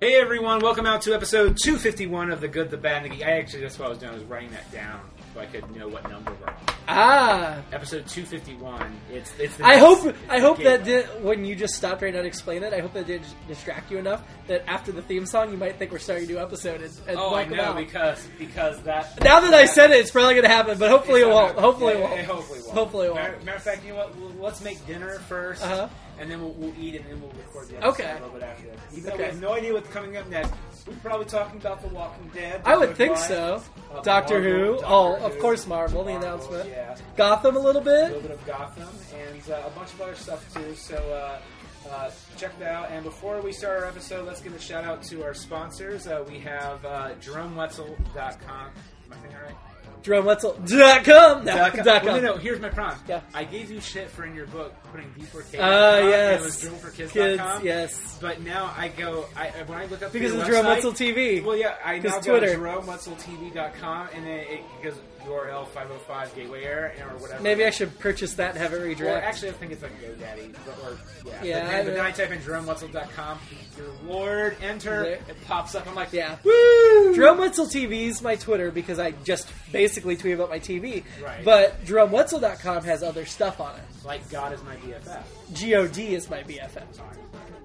Hey everyone, welcome out to episode 251 of The Good, the Bad, and the Geek. I actually, that's what I was doing, I was writing that down so I could know what number we're on. Ah, Episode 251, it's, it's the I next- hope it's I the hope that gateway. did, when you just stopped right now to explain it, I hope that did distract you enough that after the theme song, you might think we're starting a new episode. And, and Oh, I welcome know, out. because, because that... now that I said it, it's probably going to happen, but hopefully it won't. Hopefully it won't. Hopefully it won't. Hopefully it won't. Matter, matter of fact, you know what? We'll, let's make dinner 1st Uh-huh. And then we'll, we'll eat, and then we'll record the episode Okay. a little bit after that. Even though Okay. we have no idea what's coming up next, we're probably talking about The Walking Dead. I would think so. uh, Doctor Marvel, Who. Doctor oh, Who, of course, Marvel. The Marvel, announcement. Yeah. Gotham a little bit. a little bit of Gotham, and uh, a bunch of other stuff too. So uh, uh, check that out. And before we start our episode, let's give a shout out to our sponsors. Uh, we have uh, JeromeWetzel.com. Am I saying that right? DroneWetzel.com. No, Dot com. dot Well, com. no, no, here's my problem. Yeah. I gave you shit for in your book putting D4K. Ah, and yes. It was Kids, DroneForKids.com. yes. But now I go, I, when I look up Because of Jerome Wetzel TV. Well, yeah, I now Because go Twitter. to JeromeWetzelTV.com, and then it goes URL 505 Gateway Error or whatever. Maybe I should purchase that and have it Well, redirect. actually, I think it's like GoDaddy. But, or, yeah. Yeah, But I then, but then know. I type in JeromeWetzel.com, your Lord, enter, There. it pops up. I'm like, Yeah. woo! Jerome TV is my Twitter because I just basically tweet about my TV. Right. But JeromeWetzel.com has other stuff on it. Like God is my BFF. God is my BFF.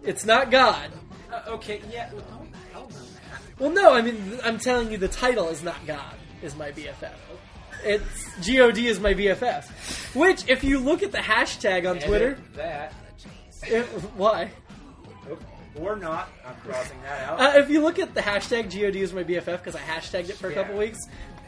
It's not God. Uh, okay, yeah. Well, don't tell them that. Well, no, I mean, I'm telling you the title is not God, is my BFF. It's God is my BFF. Which, if you look at the hashtag on Twitter, Edit that. it, why? Or not. I'm crossing that out. Uh, if you look at the hashtag God is my BFF, because I hashtagged it for a Yeah. couple weeks,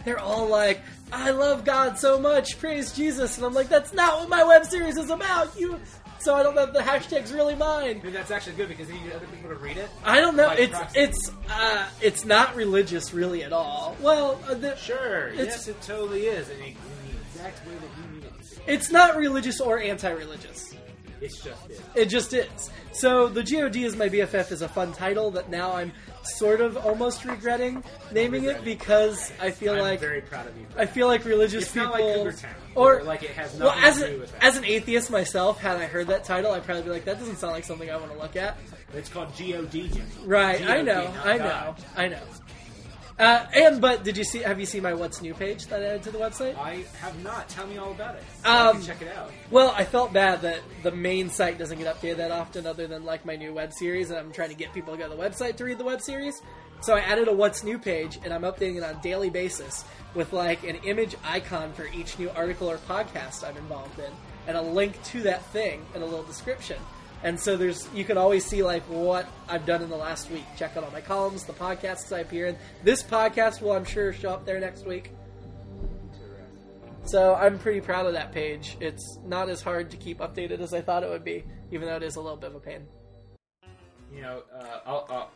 they're all like, I love God so much, praise Jesus. And I'm like, that's not what my web series is about. You. So I don't know if the hashtag's really mine. Maybe that's actually good because then you get other people to read it. I don't know. It's proxy. it's uh, it's not religious really at all. Well, uh, the, Sure. It's- yes, it totally is. In, the- in the exact way that you need it to be. it's not religious or anti-religious. It's just it. It just is. So the God is my BFF is a fun title that now I'm sort of almost regretting naming it because I feel I'm like very proud of you. I feel like religious It's people not like or like, it has well as to a, do with that. as an atheist myself, had I heard that title, I'd probably be like, that doesn't sound like something I want to look at. It's called God, Right? I know. I know. God. I know. Uh, and but did you see? Have you seen my what's new page that I added to the website? I have not. Tell me all about it. So Um, check it out. Well, I felt bad that the main site doesn't get updated that often, other than like my new web series, and I'm trying to get people to go to the website to read the web series. So I added a what's new page, and I'm updating it on a daily basis with like an image icon for each new article or podcast I'm involved in, and a link to that thing and a little description. And so there's you can always see like what I've done in the last week. Check out all my columns, the podcasts I appear in. This podcast will, I'm sure, show up there next week. So I'm pretty proud of that page. It's not as hard to keep updated as I thought it would be, even though it is a little bit of a pain. You know, uh, I'll, I'll,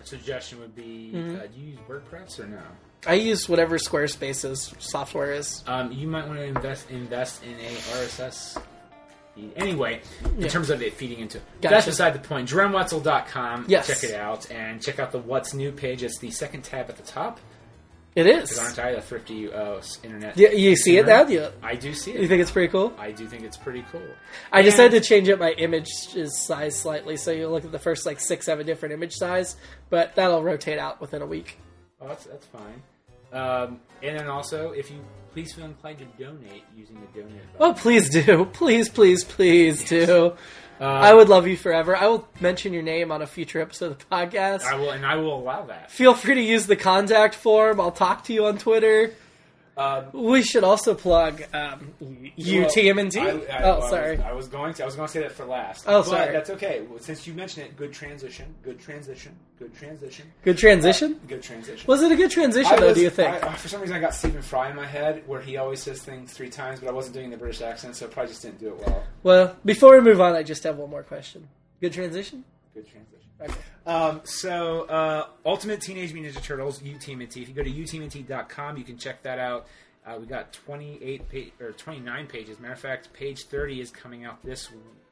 a suggestion would be: Mm-hmm. uh, do you use WordPress or no? I use whatever Squarespace's software is. Um, you might want to invest invest in a RSS feed. Anyway, in Yeah. terms of it feeding into Gotcha. that's beside the point. JeromeWetzel.com. Yes. Check it out and check out the What's New page. It's the second tab at the top. It is. Because aren't I a thrifty uh, internet? You, you see it now? You, I do see it. you think it's pretty cool? I do think it's pretty cool. I And- decided to change up my image size slightly, so you look at the first like six, seven different image size, but that'll rotate out within a week. Oh, that's that's fine. Um, and then also, if you please feel inclined to donate using the donate Oh, please do. Please, please, please do. Uh, I would love you forever. I will mention your name on a future episode of the podcast. I will, and I will allow that. Feel free to use the contact form. I'll talk to you on Twitter. Um, We should also plug um, UTMNT. I- I- oh, I sorry. Was, I was going to. I was going to say that for last. Oh, But sorry. That's okay. Well, Since you mentioned it, good transition. Good transition. Good transition. Good transition. Good transition. Was it a good transition, I though? was- do you think? I- for some reason, I got Stephen Fry in my head, where he always says things three times, but I wasn't doing the British accent, so I probably just didn't do it well. well, before we move on, I just have one more question. Good transition. Good transition. Okay. Um, so, uh, Ultimate Teenage Mutant Ninja Turtles, UTMNT. If you go to UTMNT.com, you can check that out. Uh, we got 28 pa- or 29 pages. Matter of fact, page 30 is coming out this.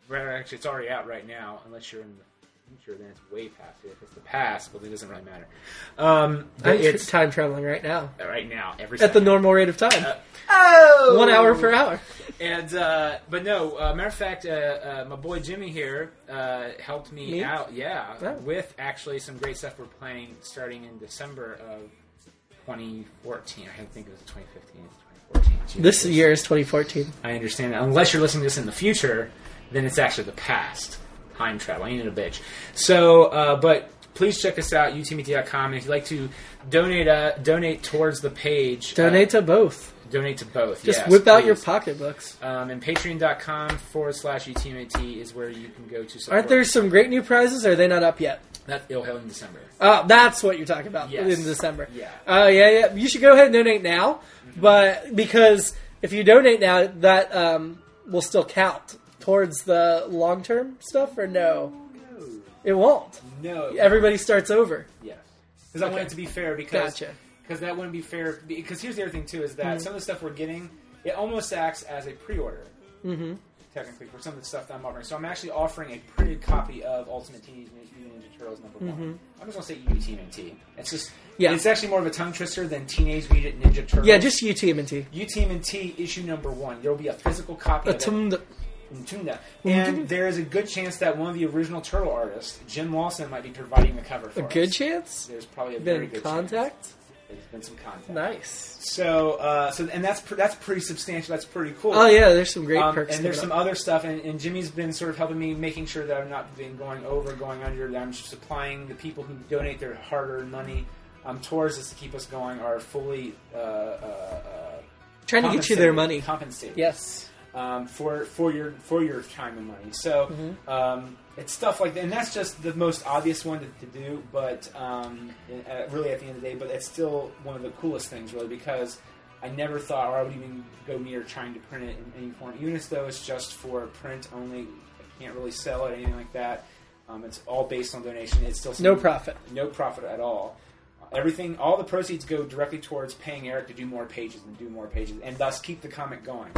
Well, actually, it's already out right now, unless you're in the future, then it's way past it. If it's the past, well, it doesn't really matter. Um, but it's time traveling right now right now every at the normal rate of time, Uh, oh, one hour per hour. And uh, but no, uh, matter of fact, uh, uh, my boy Jimmy here uh, helped me, Me? out. Yeah, Oh. with actually some great stuff we're planning starting in December of 2014. I think it was 2015, 2014. Gee, This year is 2014. I understand. Unless you're listening to this in the future, then it's actually the past. Time travel. I ain't a bitch. So, uh, but please check us out, utmt.com. And if you'd like to donate, uh, donate towards the page, Donate to both. Donate to both. Just yes, whip out your please. pocketbooks. Um, and patreon.com forward slash UTMAT is where you can go to support. Aren't there some great new prizes? Or are they not up yet? That's ill hell in December. Oh, that's what you're talking about Yes. in December. Yeah. Uh, yeah, yeah. You should go ahead and donate now, but because if you donate now, that um, will still count towards the long term stuff, or no? No. It won't. No. Everybody starts over. Yes. Because I want it to be fair because Gotcha. Because that wouldn't be fair. Because here's the other thing too is that some of the stuff we're getting it almost acts as a pre-order. Mm-hmm. Technically, for some of the stuff that I'm offering, so I'm actually offering a printed copy of Ultimate Teenage Mutant Ninja Turtles number one. I'm just gonna say UTMNT. It's just Mm-hmm. Yeah. It's actually more of a tongue twister than Teenage Mutant Ninja Turtles. Yeah, just UTMNT. UTMNT issue number one. There will be a physical copy of it. Atum- Tunda. And there is a good chance that one of the original turtle artists, Jim Lawson, might be providing the cover for A us. good chance. There's probably a Been very good contact. chance. There's been some contact. Nice. So, uh, so and that's pr- that's pretty substantial. That's pretty cool. Oh yeah, there's some great Um, perks. and there's some up. other stuff, and, and Jimmy's been sort of helping me, making sure that I'm not been going over, going under. That I'm supplying the people who donate their hard-earned money um, towards us to keep us going are fully uh, uh, uh, trying to get you their money. Compensated Yes. Um, for for your for your time and money. So Mm-hmm. um, it's stuff like that, and that's just the most obvious one to, to do. But um, uh, really, at the end of the day, but it's still one of the coolest things, really, because I never thought, or I would even go near trying to print it in any form, even though it's just for print only. I can't really sell it, anything like that. Um, it's all based on donation. It's still No profit. no profit at all. Everything, all the proceeds go directly towards paying Eric to do more pages and do more pages, and thus keep the comic going.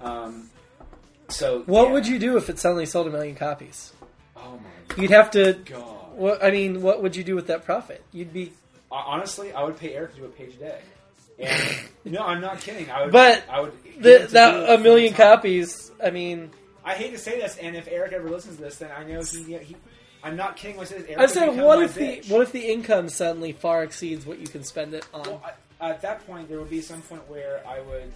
Um, so, What yeah. would you do if it suddenly sold a million copies? Oh my You'd have to. god! What I mean, what would you do with that profit? You'd be. Honestly, I would pay Eric to do a page a day. And no, I'm not kidding. I would. But I would. The, get him to do that a million copies. I mean, I hate to say this, and if Eric ever listens to this, then I know he. he I'm not kidding when I say this. Eric I said, what if the what if the income suddenly far exceeds what you can spend it on? Well, I, at that point, there would be some point where I would.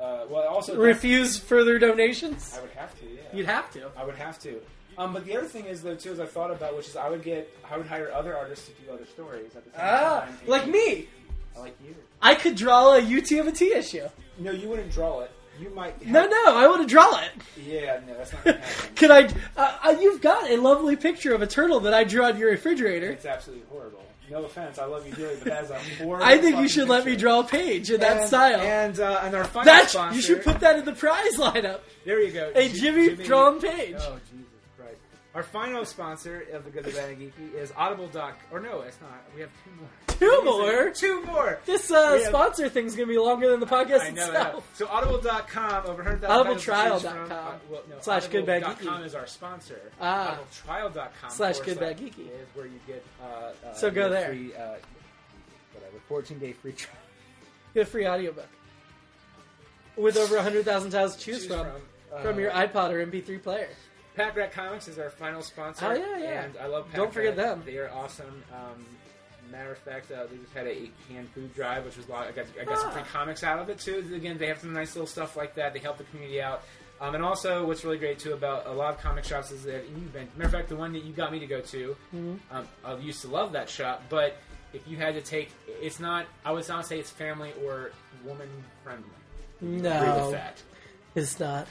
Uh, well, also Refuse further donations? I would have to. Yeah. You'd have to. I would have to. Um, but the other thing is though too, is I thought about, which is I would get, I would hire other artists to do other stories at the same Ah, time. like me. I like you. I could draw a UT of a T issue. No, you wouldn't draw it. You might. No, have- no, I want to draw it. Yeah, no, that's not gonna happen. Can I? Uh, uh, you've got a lovely picture of a turtle that I drew on your refrigerator. it's absolutely horrible. No offense, I love you dearly, but that is a horrible. I think you should let me draw a page in that style. And uh, and our final That's sponsor. you should put that in the prize lineup. There you go. A J- Jimmy drawn page. Oh Jesus Christ! Our final sponsor of the Good, the Bad, and Geeky is Audible. Doc. Or no, it's not. We have two more. Two more. Two more. This uh, We have- sponsor thing's gonna be longer than the podcast I know, I know. itself. So audible.com, over 100,000 titles to Audibletrial.com choose. Well, no, Slash Good Bad audible.com Geeky. is our sponsor. Ah. Audibletrial.com Slash forward Good Bad slash Geeky. is where you get uh, uh, So go there. Free, uh, whatever, 14 day free trial. Get a free audiobook with over 100,000 titles to choose, Choose from uh, from your iPod or MP3 player. Pack Rat Comics is our final sponsor. Oh, yeah, yeah. And I love Pack Don't forget Rat. them. They are awesome. Um, matter of fact, uh, they just had a canned food drive, which was a lot. I got, I got some Ah. free comics out of it too. Again, they have some nice little stuff like that. They help the community out. Um, and also, what's really great too about a lot of comic shops is that you've been. Matter of fact, the one that you got me to go to, Mm-hmm. um, I used to love that shop. But if you had to take, it's not. I would not say it's family or woman friendly. No, it's not.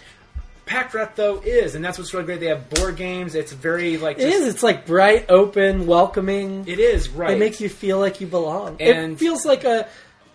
Pack Rat though is, and that's what's really great. They have board games. It's very like just- is. It's like bright, open, welcoming. It is right. It makes you feel like you belong. And- it feels like a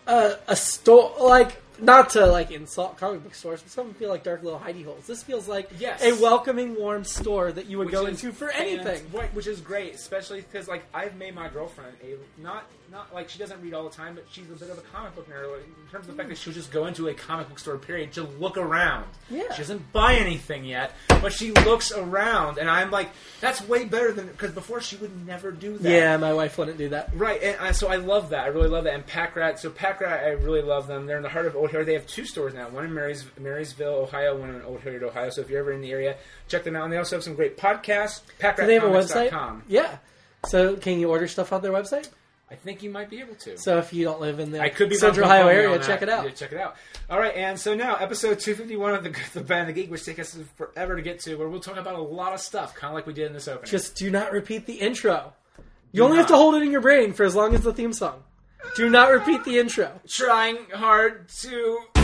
a, a store. Like not to like insult comic book stores, but some feel like dark little hidey holes. This feels like Yes. a welcoming, warm store that you would Which go is- into for and- anything. right, which is great, especially because like I've made my girlfriend a not not like she doesn't read all the time, but she's a bit of a comic book nerd. like, In terms of the fact that she'll just go into a comic book store period to look around. Yeah. she doesn't buy anything yet, but she looks around, and I'm like, that's way better than because before she would never do that. Yeah, my wife wouldn't do that. Right, and I, so I love that. I really love that. And Pack Rat, so Pack Rat, I really love them. They're in the heart of Old Hilliard. They have two stores now, one in Marys, Marysville, Ohio, one in Old Hilliard, Ohio. So if you're ever in the area, check them out. And they also have some great podcasts. Do they have a website? PackRatComics.com. Yeah. So can you order stuff on their website? I think you might be able to. So if you don't live in the I could be Central. Ohio Don't quote me area, check it out. Yeah, check it out. All right, and so now episode 251 of the the Band the Geek, which takes us forever to get to, where we'll talk about a lot of stuff, kind of like we did in this opening. Just do not repeat the intro. You Do only have to hold it in your brain for as long as the theme song. Do not repeat the intro. trying hard to.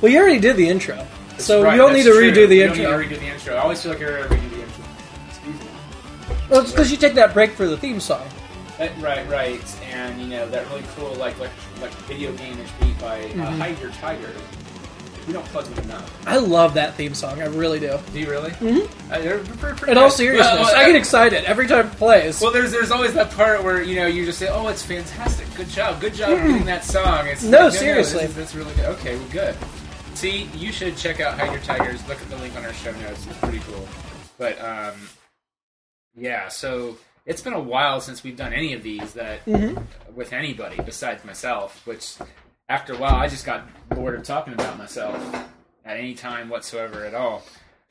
Well, you already did the intro, so Right, you don't need to true. redo the We don't intro. need to redo the intro. I always feel like I redo the intro. Excuse me. Well, it's because you take that break for the theme song. Uh, right, right, and you know that really cool like like like video game-ish beat by uh, Mm-hmm. Hide Your Tiger. We don't plug them enough. I love that theme song. I really do. Do you really? Mm-hmm. Uh, they're pretty, pretty In all seriousness, Well, I get excited every time it plays. Well, there's there's always that part where you know you just say, "Oh, it's fantastic, good job, good job getting that song." It's No, like, seriously. is- that's really good. Okay, well, good. See, you should check out Hide Your Tigers. Look at the link on our show notes. It's pretty cool. But um, yeah, so it's been a while since we've done any of these that with anybody besides myself. Which after a while, I just got bored of talking about myself at any time whatsoever at all.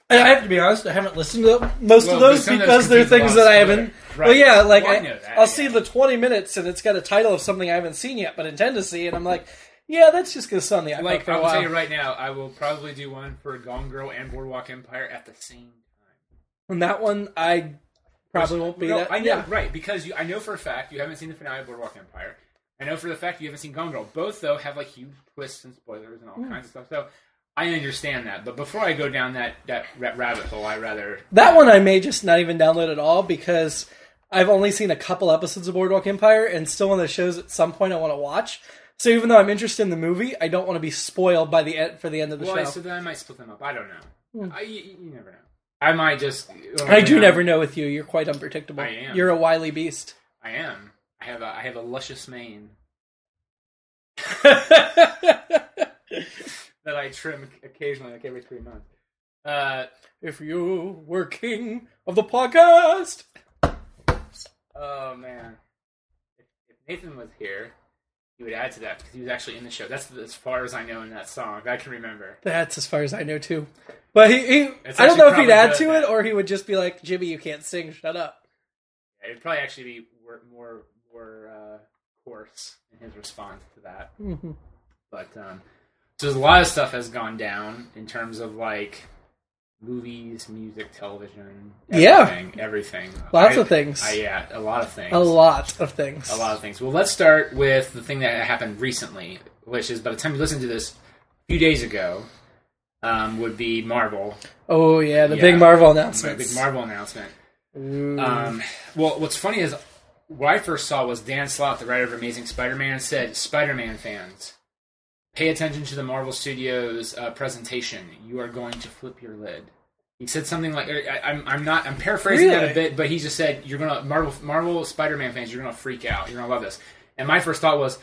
And I have to be honest, I haven't listened to most Well, of those but some of those because they're things that I haven't. spoiler. Well, yeah, like Well, I I, know that, will yeah. see the 20 minutes and it's got a title of something I haven't seen yet but intend to see, and I'm like, yeah, that's just to sound the Like for I a will while. tell you right now, I will probably do one for Gone Girl and Boardwalk Empire at the same time. and that one, I probably won't be No, that. I know, yeah. right? Because you, I know for a fact you haven't seen the finale of Boardwalk Empire. I know for the fact you haven't seen Gone Girl. Both though have like huge twists and spoilers and all Hmm. kinds of stuff. So I understand that. But before I go down that that rabbit hole, I rather That one I may just not even download at all because I've only seen a couple episodes of Boardwalk Empire and still one of the shows at some point I want to watch. So even though I'm interested in the movie, I don't want to be spoiled by the end for the end of the show. Well, show. so then I might split them up. I don't know. I, you, you never know. I might just. Hmm. I do never know with you. You're quite unpredictable. I am. You're a wily beast. I am. I have a I have a luscious mane that I trim occasionally, like every three months. Uh, if you were king of the podcast, oh man, if, if Nathan was here, he would add to that because he was actually in the show. That's as far as I know in that song. I can remember. that's as far as I know too. But he, he I don't know if he'd add to it or he would just be like, Jimmy, you can't sing. Shut up. It'd probably actually be more more, more uh, coarse in his response to that. Mhm. But um, so there's a lot of stuff has gone down in terms of like movies, music, television, Yeah. everything, everything. Lots I- of things. I, yeah, a lot of things. A lot of things. A lot of things. Well, let's start with the thing that happened recently, which is by the time you listen to this, a few days ago, um, would be Marvel. Oh yeah, the Yeah. big Marvel announcement. big Marvel announcement. Um, well, what's funny is what I first saw was Dan Slott, the writer of Amazing Spider-Man, said, "Spider-Man fans, pay attention to the Marvel Studios uh, presentation. You are going to flip your lid." He said something like, I, I'm, "I'm not, I'm paraphrasing that a bit, but he just said, you're gonna Marvel, Marvel Spider-Man fans, you're gonna freak out. You're gonna love this." And my first thought was,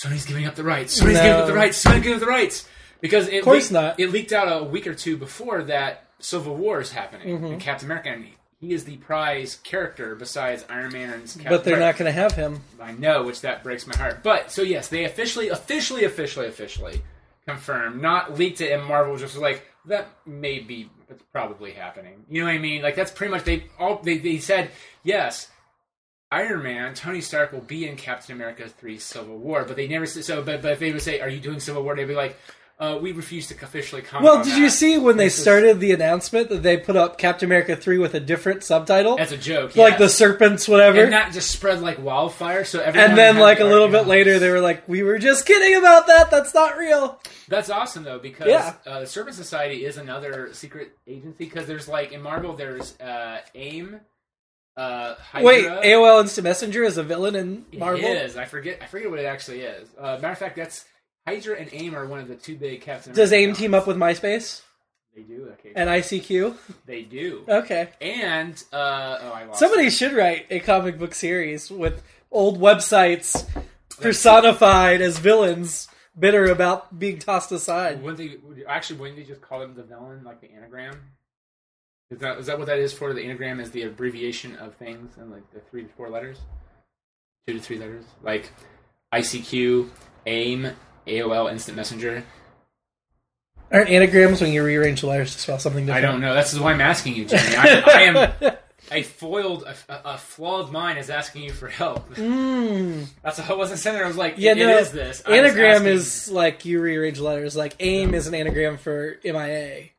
Sony's giving up the rights. Sony's giving up the rights. Sony's giving up the rights because it course leaked, not. It leaked out a week or two before that Civil War is happening Mm-hmm. and Captain America. And he is the prize character besides Iron Man and Captain but they're not going to have him. I know, which that breaks my heart. But so yes, they officially, officially, officially, officially confirmed, not leaked it, and Marvel was just like that may be, it's probably happening. You know what I mean? Like that's pretty much they all they they said yes. Iron Man, Tony Stark will be in Captain America three Civil War, but they never said so. But but if they would say, "Are you doing Civil War?" They'd be like, uh, "We refuse to officially comment." Well, did that." you see when they started the announcement that they put up Captain America 3 with a different subtitle? as a joke? like the serpents, whatever. and that just spread like wildfire. So And then, like, a little bit later, they were like, we were just kidding about that. That's not real. That's awesome though because Yeah. uh, the Serpent Society is another secret agency because there's like in Marvel there's uh, AIM, uh, Hydra. Wait, AOL Instant Messenger is a villain in Marvel? is. I forget. I forget what it actually is. Uh, matter of fact, that's Hydra and AIM are one of the two big Captain. Does AIM team up with MySpace They do. Okay. and ICQ? they do. Okay. And uh, oh, I lost. Somebody it. should write a comic book series with old websites personified as villains, bitter about being tossed aside. Wouldn't they would, actually? Wouldn't they just call them the villain, like the anagram? Is that is that what that is for? The anagram is the abbreviation of things and like the three to four letters, two to three letters, like ICQ, AIM, AOL, Instant Messenger. Aren't anagrams when you rearrange the letters to spell something different? I don't know. That's why I'm asking you, Jimmy. I, I am a foiled, a, a flawed mind is asking you for help. Hmm. That's what I wasn't saying. there. I was like. Yeah, it no. is this I Anagram is like you rearrange letters. Like AIM is an anagram for MIA.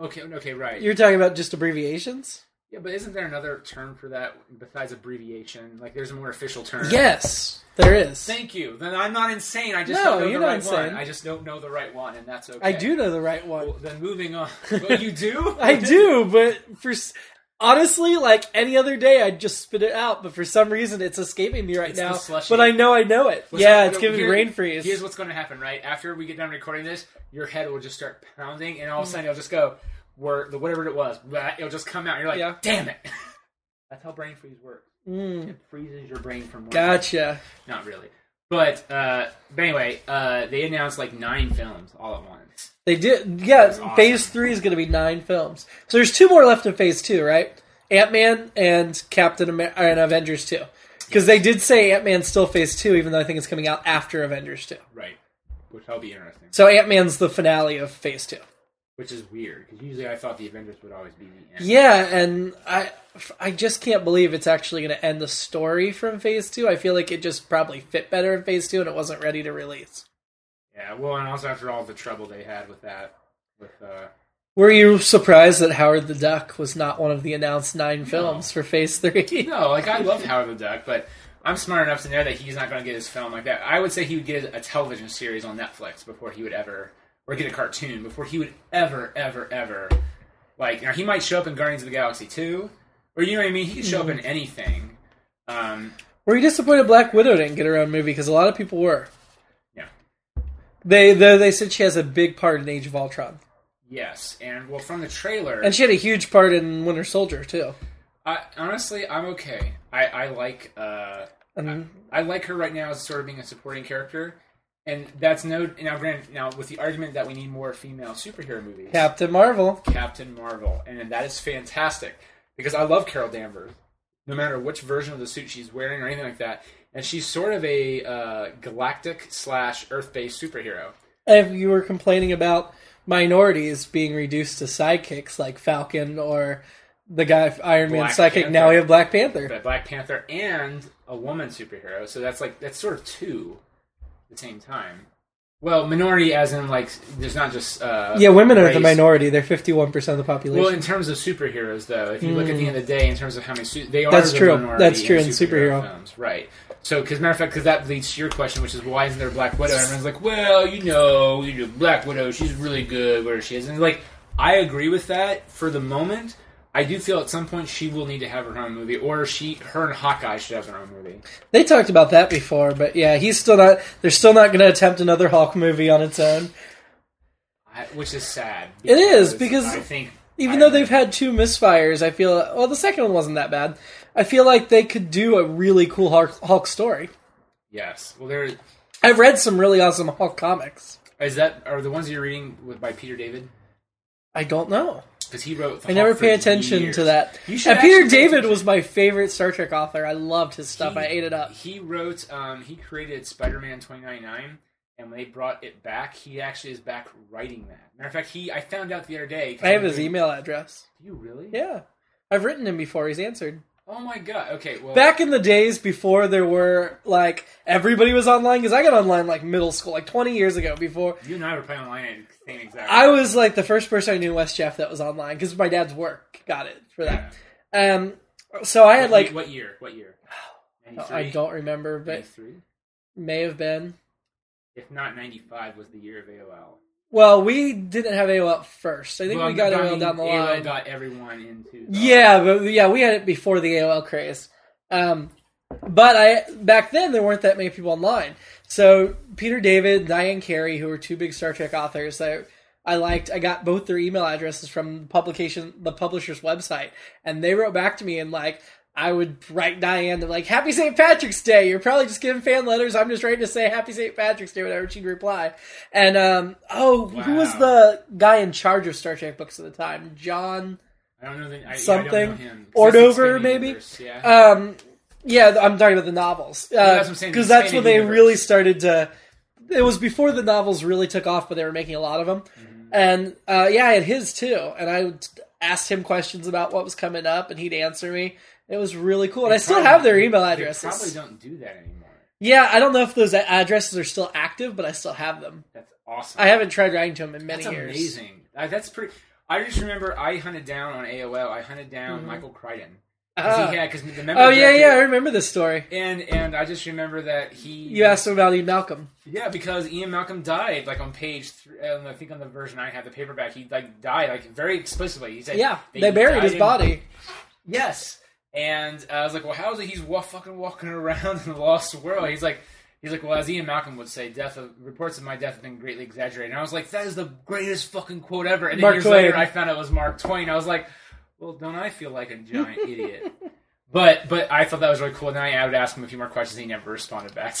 okay. Okay, right. You're talking about just abbreviations? Yeah, but isn't there another term for that besides abbreviation? Like, there's a more official term. Yes, there is. Thank you. Then I'm not insane. I just No, don't know you're the not right one. insane. I just don't know the right one, and that's okay. I do know the right one. Well, then moving on. Well, you do? I do, but for honestly, like any other day, I'd just spit it out. But for some reason, it's escaping me right It's now. But I know I know it. Well, yeah, it's giving me brain freeze. Here's what's going to happen, right? After we get done recording this, your head will just start pounding, and all of a hmm. sudden you'll just go, where the whatever it was, blah, it'll just come out. You're like, Yeah. damn it. That's how brain freeze works. Mm, It freezes your brain from one gotcha. Not really. But, uh, but anyway, uh, they announced like nine films all at once. They did. Yeah, awesome. Phase three is going to be nine films. So there's two more left in Phase two, right? Ant Man and Captain Amer- and Avengers two. Because they did say Ant Man's still Phase two, even though I think it's coming out after Avengers two. Right. Which will be interesting. So Ant Man's the finale of Phase two. Which is weird, because usually I thought the Avengers would always be the end. Yeah, and I I just can't believe it's actually going to end the story from Phase two. I feel like it just probably fit better in Phase two, and it wasn't ready to release. Yeah, well, and also after all the trouble they had with that, with, uh, Were you surprised that Howard the Duck was not one of the announced nine films for Phase three? No, like I love Howard the Duck, but I'm smart enough to know that he's not going to get his film like that. I would say he would get a television series on Netflix before he would ever, or get a cartoon before he would ever, ever, ever. Like, now he might show up in Guardians of the Galaxy 2, or you know what I mean? He could show up in anything. Um, Were you disappointed Black Widow didn't get her own movie? Because a lot of people were. yeah. They they, they said she has a big part in Age of Ultron, Yes, and well, from the trailer, and she had a huge part in Winter Soldier too. I, honestly, I'm okay. I, I like uh, And I like her right now as sort of being a supporting character, and that's no now. Granted, now with the argument that we need more female superhero movies, Captain Marvel. Captain Marvel, and that is fantastic because I love Carol Danvers, no matter which version of the suit she's wearing or anything like that, and she's sort of a uh, galactic slash Earth based superhero. If you were complaining about minorities being reduced to sidekicks like Falcon or the guy Iron Man sidekick, Panther. now we have Black Panther. Black Panther and a woman superhero, so that's like that's sort of two the same time. Well, minority as in like there's not just uh, Yeah, women are the minority. They're fifty-one percent of the population. Well, in terms of superheroes, though, if you look at the end of the day, in terms of how many su- they are. That's the true. minority That's true in superhero superhero. films, right? So, because matter of fact, because that leads to your question, which is why isn't there a Black Widow? And Everyone's like, well, you know, you know, Black Widow, she's really good where she is, and like, I agree with that for the moment. I do feel at some point she will need to have her own movie, or she, her and Hawkeye should have their own movie. they talked about that before, but yeah, he's still not. They're still not going to attempt another Hulk movie on its own. I, which is sad. It is, because I think Even I- though they've had two misfires, I feel. Well, the second one wasn't that bad. I feel like they could do a really cool Hulk, Hulk story. Yes. Well, there I've read some really awesome Hulk comics. is that are the ones you're reading with by Peter David I don't know. Because he wrote. The I never pay attention years. to that. And Peter David was my favorite Star Trek author. I loved his stuff. He- I ate it up. He wrote. Um, he created Spider-Man 2099, and when they brought it back, he actually is back writing that. Matter of fact, he I found out the other day. I have his email address. Do you really? Yeah. I've written him before. He's answered. Oh my god. Okay. Well. Back in the days before there were, like, everybody was online, because I got online, like, middle school, like 20 years ago before. you and I were playing online at same exact. I was, like, the first person I knew West Jeff that was online, because my dad's work got it for that. Um, so I had, What- like, what year? What year? 93? I don't remember, but 93? may have been. If not, 95 was the year of AOL. Well, we didn't have AOL first. I think Well, we got I AOL down the AOL line. got everyone into. Yeah, but yeah, we had it before the AOL craze. Um, but I back then there weren't that many people online. So Peter David, Diane Carey, who were two big Star Trek authors that I liked, I got both their email addresses from the publication, the publisher's website, and they wrote back to me and like. I would write Diane, they're like, Happy St. Patrick's Day. You're probably just giving fan letters. I'm just writing to say Happy St. Patrick's Day, whatever she'd reply. And, um, oh, who was the guy in charge of Star Trek books at the time? John I don't know. The, I, yeah, something. 'Cause Ordover, maybe? universe, Yeah. Um, yeah, I'm talking about the novels. that's what I'm saying, Because that's when they universe. really started to. It was before the novels really took off, but they were making a lot of them. Mm-hmm. And uh, yeah, I had his too. And I would asked him questions about what was coming up, and he'd answer me. It was really cool. And I still have their email they addresses. Probably don't do that anymore. Yeah, I don't know if those addresses are still active, but I still have them. That's awesome. I haven't tried writing to them in many That's years. amazing. Uh, that's pretty. I just remember I hunted down on AOL. I hunted down Mhm. Michael Crichton. 'Cause Ah. he had because the oh yeah, yeah, I remember this story. And and I just remember that he You asked him about Ian Malcolm. Yeah, because Ian Malcolm died like on page. Three, um, I think on the version I have, the paperback, he like died like very explicitly. He said, Yeah, they buried died his in- body. Yes, and uh, I was like, well, how is it he's wa- fucking walking around in the lost world? He's like, he's like, well, as Ian Malcolm would say, death of reports of my death have been greatly exaggerated. And I was like, that is the greatest fucking quote ever. And then Mark years Twain. later, I found out it was Mark Twain. I was like, well, don't I feel like a giant idiot? But but I thought that was really cool. And then I would ask him a few more questions. and He never responded back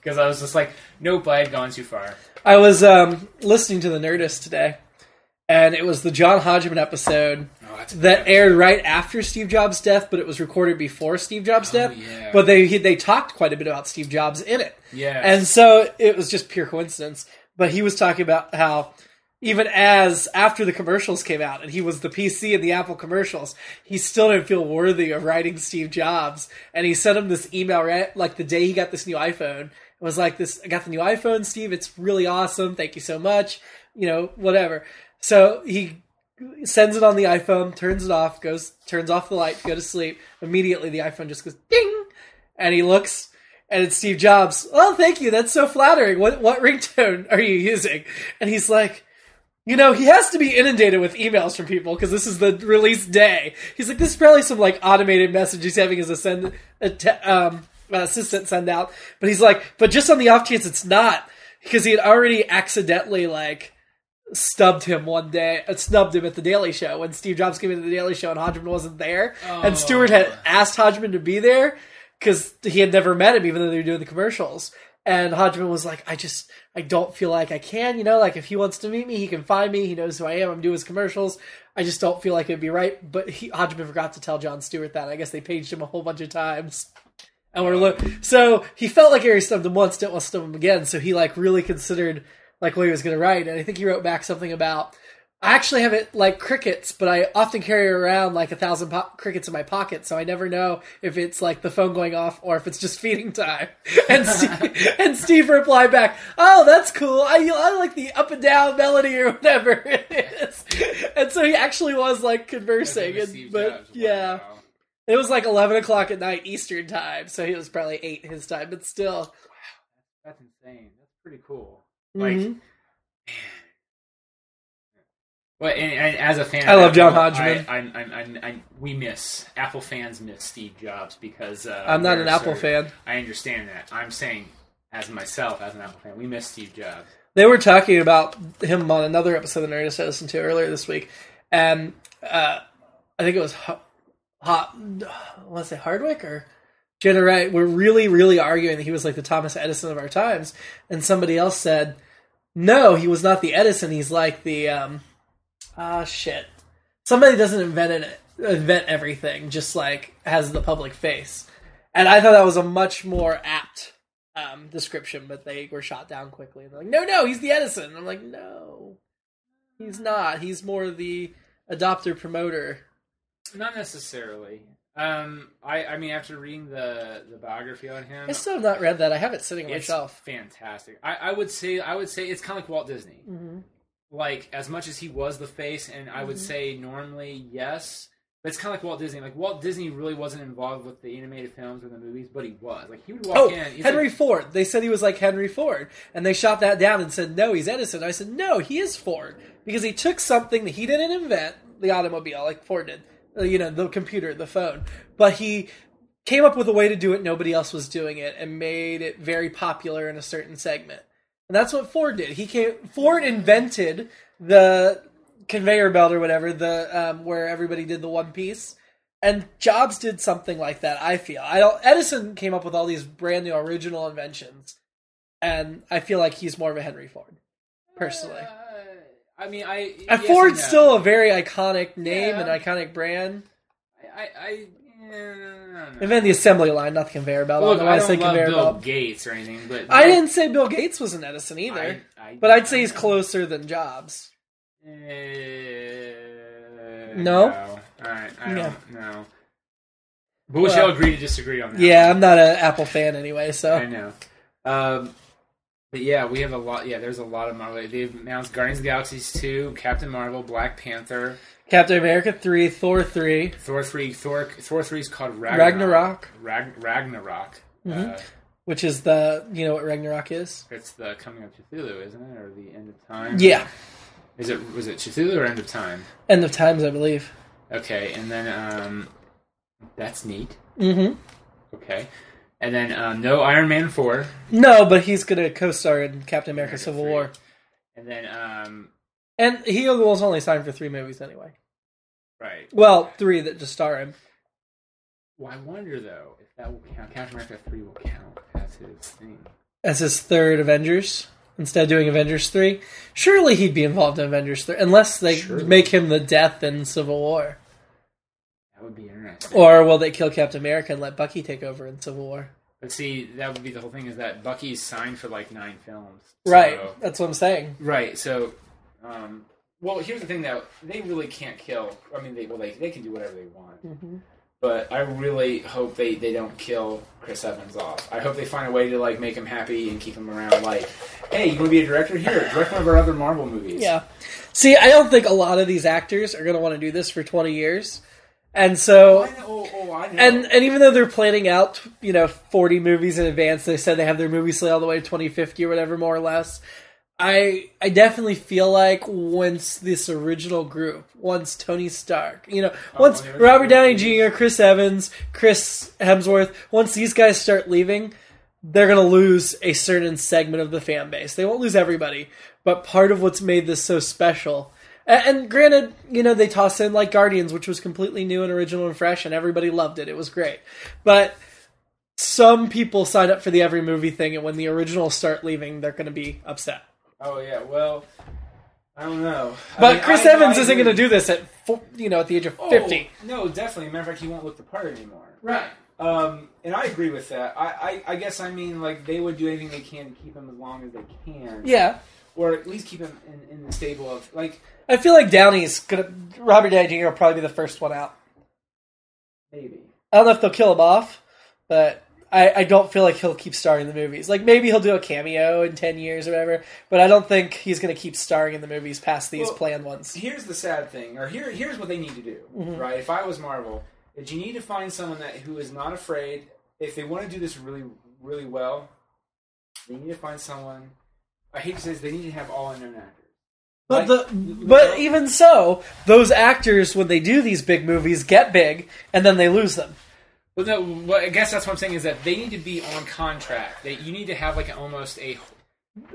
because I was just like, nope, I had gone too far. I was um, listening to the Nerdist today, and it was the John Hodgman episode Oh, that aired right after Steve Jobs' death, but it was recorded before Steve Jobs' Oh, death. yeah. But they he, they talked quite a bit about Steve Jobs in it, Yeah. and so it was just pure coincidence. But he was talking about how even as after the commercials came out and he was the PC in the Apple commercials, he still didn't feel worthy of writing Steve Jobs. And he sent him this email right like the day he got this new iPhone. It was like this I got the new iPhone, Steve, it's really awesome. Thank you so much. You know, whatever. So he sends it on the iPhone, turns it off, goes turns off the light, go to sleep. Immediately the iPhone just goes ding and he looks and it's Steve Jobs. Oh, thank you. That's so flattering. What what ringtone are you using? And he's like, you know, he has to be inundated with emails from people because this is the release day. He's like, this is probably some like automated message he's having his ascend, um, assistant send out. But he's like, but just on the off chance it's not, because he had already accidentally like stubbed him one day, uh, snubbed him at the Daily Show when Steve Jobs came into the Daily Show and Hodgman wasn't there, and Stewart had asked Hodgman to be there because he had never met him, even though they were doing the commercials. And Hodgman was like, I just, I don't feel like I can, you know, like if he wants to meet me, he can find me. He knows who I am. I'm doing his commercials. I just don't feel like it'd be right. But he, Hodgman forgot to tell Jon Stewart that. I guess they paged him a whole bunch of times. And we're look, so he felt like Harry stubbed him once, didn't want to stub him again. So he like really considered like what he was going to write. And I think he wrote back something about, I actually have it like crickets, but I often carry around like a thousand po- crickets in my pocket, so I never know if it's like the phone going off or if it's just feeding time. And Steve, and Steve replied back, "Oh, that's cool. I, I like the up and down melody or whatever it is." And so he actually was like conversing, and, but Jobs. yeah, Wow. it was like eleven o'clock at night Eastern time, so he was probably eight his time, but still. Wow, that's insane. That's pretty cool. Like, Mhm. well, and, and as a fan, I of love John Hodgman. I, I, I, we miss Apple fans miss Steve Jobs because uh, I'm not an Apple fan. I understand that. I'm saying, as myself, as an Apple fan, we miss Steve Jobs. They were talking about him on another episode of Nerdist I listened to earlier this week, and uh, I think it was Hot. Hot was it Hardwick or Wright were really, really arguing that he was like the Thomas Edison of our times, and somebody else said, "No, he was not the Edison. He's like the um, ah shit. Somebody doesn't invent it, invent everything, just like has the public face." And I thought that was a much more apt um, description, but they were shot down quickly. They're like, "No, no, he's the Edison." I'm like, "No, he's not. He's more the adopter promoter." Not necessarily. Um, I, I mean, after reading the the biography on him, I still have not read that. I have it sitting on my it's shelf. fantastic. I, I would say I would say it's kind of like Walt Disney. Mm-hmm. Like as much as he was the face, and I would say normally yes, but it's kind of like Walt Disney. Like Walt Disney really wasn't involved with the animated films or the movies, but he was. Like he would walk Oh, in. he's Henry like, Ford. They said he was like Henry Ford, and they shot that down and said, "No, he's Edison." I said, "No, he is Ford because he took something that he didn't invent, the automobile, like Ford did, you know, the computer, the phone, but he came up with a way to do it. Nobody else was doing it, and made it very popular in a certain segment. And that's what Ford did. He came. Ford invented the conveyor belt or whatever, the um, where everybody did the one piece. And Jobs did something like that. I feel. I don't. Edison came up with all these brand new original inventions, and I feel like he's more of a Henry Ford, personally. uh, I mean, I. And yes Ford's and no. still a very iconic name Yeah. and iconic brand. I. I yeah, no, no, no, no. Invented the assembly line, not the conveyor belt. Look, I I say don't love conveyor Bill belt. Gates or anything, but I didn't say Bill Gates was an Edison either, I- I- but I'd say he's closer than Jobs. Uh, No? All right. I No. don't know. But we Well, shall agree to disagree on that. Yeah, I'm not an Apple fan anyway, so I know. Um, but yeah, we have a lot. Yeah, there's a lot of Marvel. They've announced Guardians of the Galaxies 2, Captain Marvel, Black Panther, Captain America three, Thor three, Thor 3. Thor, Thor 3 is called Ragnarok. Ragnarok, Rag, Ragnarok. Mhm. Uh, which is the you know what Ragnarok is? it's the coming of Cthulhu, isn't it? Or the end of time? Yeah, Is it was it Cthulhu or end of time? End of Times, I believe. Okay, and then um, that's neat. Mm-hmm. Okay, and then um, no Iron Man four, No, but he's gonna co-star in Captain America: America Civil three. War, and then um, and he was only signed for three movies anyway. right. Well, three that just star him. Well, I wonder though if that will count. Captain America three will count as his thing. as his third Avengers instead of doing Avengers three. Surely he'd be involved in Avengers three, unless they Surely. make him the death in Civil War. That would be interesting. Or will they kill Captain America and let Bucky take over in Civil War? but see, that would be the whole thing is that Bucky's signed for like nine films. Right. That's what I'm saying. right. So, um, well, here's the thing though. They really can't kill. I mean, they well, they they can do whatever they want. Mm-hmm. But I really hope they, they don't kill Chris Evans off. I hope they find a way to like make him happy and keep him around. Like, hey, you want to be a director? Here, direct one of our other Marvel movies. Yeah. See, I don't think a lot of these actors are going to want to do this for 20 years. And so Oh, I know. Oh, oh, and and even though they're planning out, you know, 40 movies in advance, they said they have their movie slate all the way to 2050 or whatever more or less. I I definitely feel like once this original group, once Tony Stark, you know, oh, once the original Robert Downey. Jr., Chris Evans, Chris Hemsworth, once these guys start leaving, they're going to lose a certain segment of the fan base. They won't lose everybody, but part of what's made this so special. And, and granted, you know, they toss in like Guardians, which was completely new and original and fresh, and everybody loved it. It was great. But some people sign up for the every movie thing, and when the originals start leaving, they're going to be upset. oh yeah. Well, I don't know. I But mean, Chris I- Evans I isn't going to do this at you know at the age of Oh, fifty. No, definitely. Matter of fact, he won't look the part anymore. Right. Um, and I agree with that. I, I, I guess I mean like they would do anything they can to keep him as long as they can. Yeah. Or at least keep him in, in the stable of like I feel like Downey's gonna Robert Downey Jr. will probably be the first one out. maybe. I don't know if they'll kill him off, but I, I don't feel like he'll keep starring in the movies. Like maybe he'll do a cameo in ten years or whatever, but I don't think he's gonna keep starring in the movies past these Well, planned ones. Here's the sad thing, or here here's what they need to do, Mm-hmm. right? If I was Marvel, is you need to find someone that who is not afraid. If they want to do this really really well, they need to find someone. I hate to say this, they need to have all unknown actors. But the but even so, those actors when they do these big movies get big and then they lose them. Well, no. Well, I guess that's what I'm saying is that they need to be on contract. That you need to have like an, almost a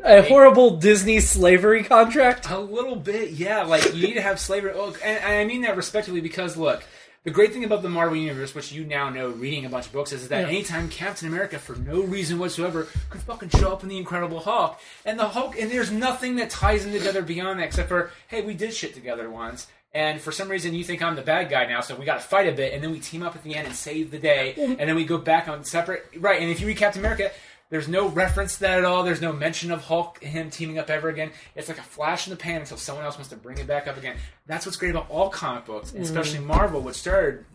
A horrible Disney slavery contract. a little bit, yeah. Like you need to have slavery. Oh, and, and I mean that respectfully because look, the great thing about the Marvel Universe, which you now know reading a bunch of books, is that Yeah. anytime Captain America, for no reason whatsoever, could fucking show up in the Incredible Hulk, and the Hulk, and there's nothing that ties them together beyond that, except for hey, we did shit together once. And for some reason, you think I'm the bad guy now, so we got to fight a bit, and then we team up at the end and save the day, and then we go back on separate. Right, and if you read Captain America, there's no reference to that at all. There's no mention of Hulk, him teaming up ever again. It's like a flash in the pan until someone else wants to bring it back up again. That's what's great about all comic books, and especially mm. Marvel, which started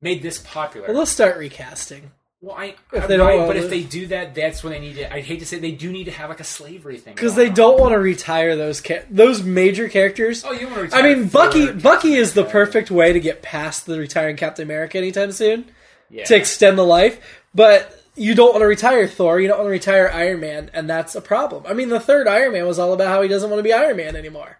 made this popular. Well, they'll start recasting. Well, I, If I- they don't right, but if they do that, that's when they need to. I hate to say they do need to have like a slavery thing because they on. don't want to retire those ca- those major characters. Oh, you want to I mean, Bucky Thor, Bucky is the perfect way to get past the retiring Captain America anytime soon Yeah. to extend the life, but you don't want to retire Thor, you don't want to retire Iron Man, and that's a problem. I mean, the third Iron Man was all about how he doesn't want to be Iron Man anymore,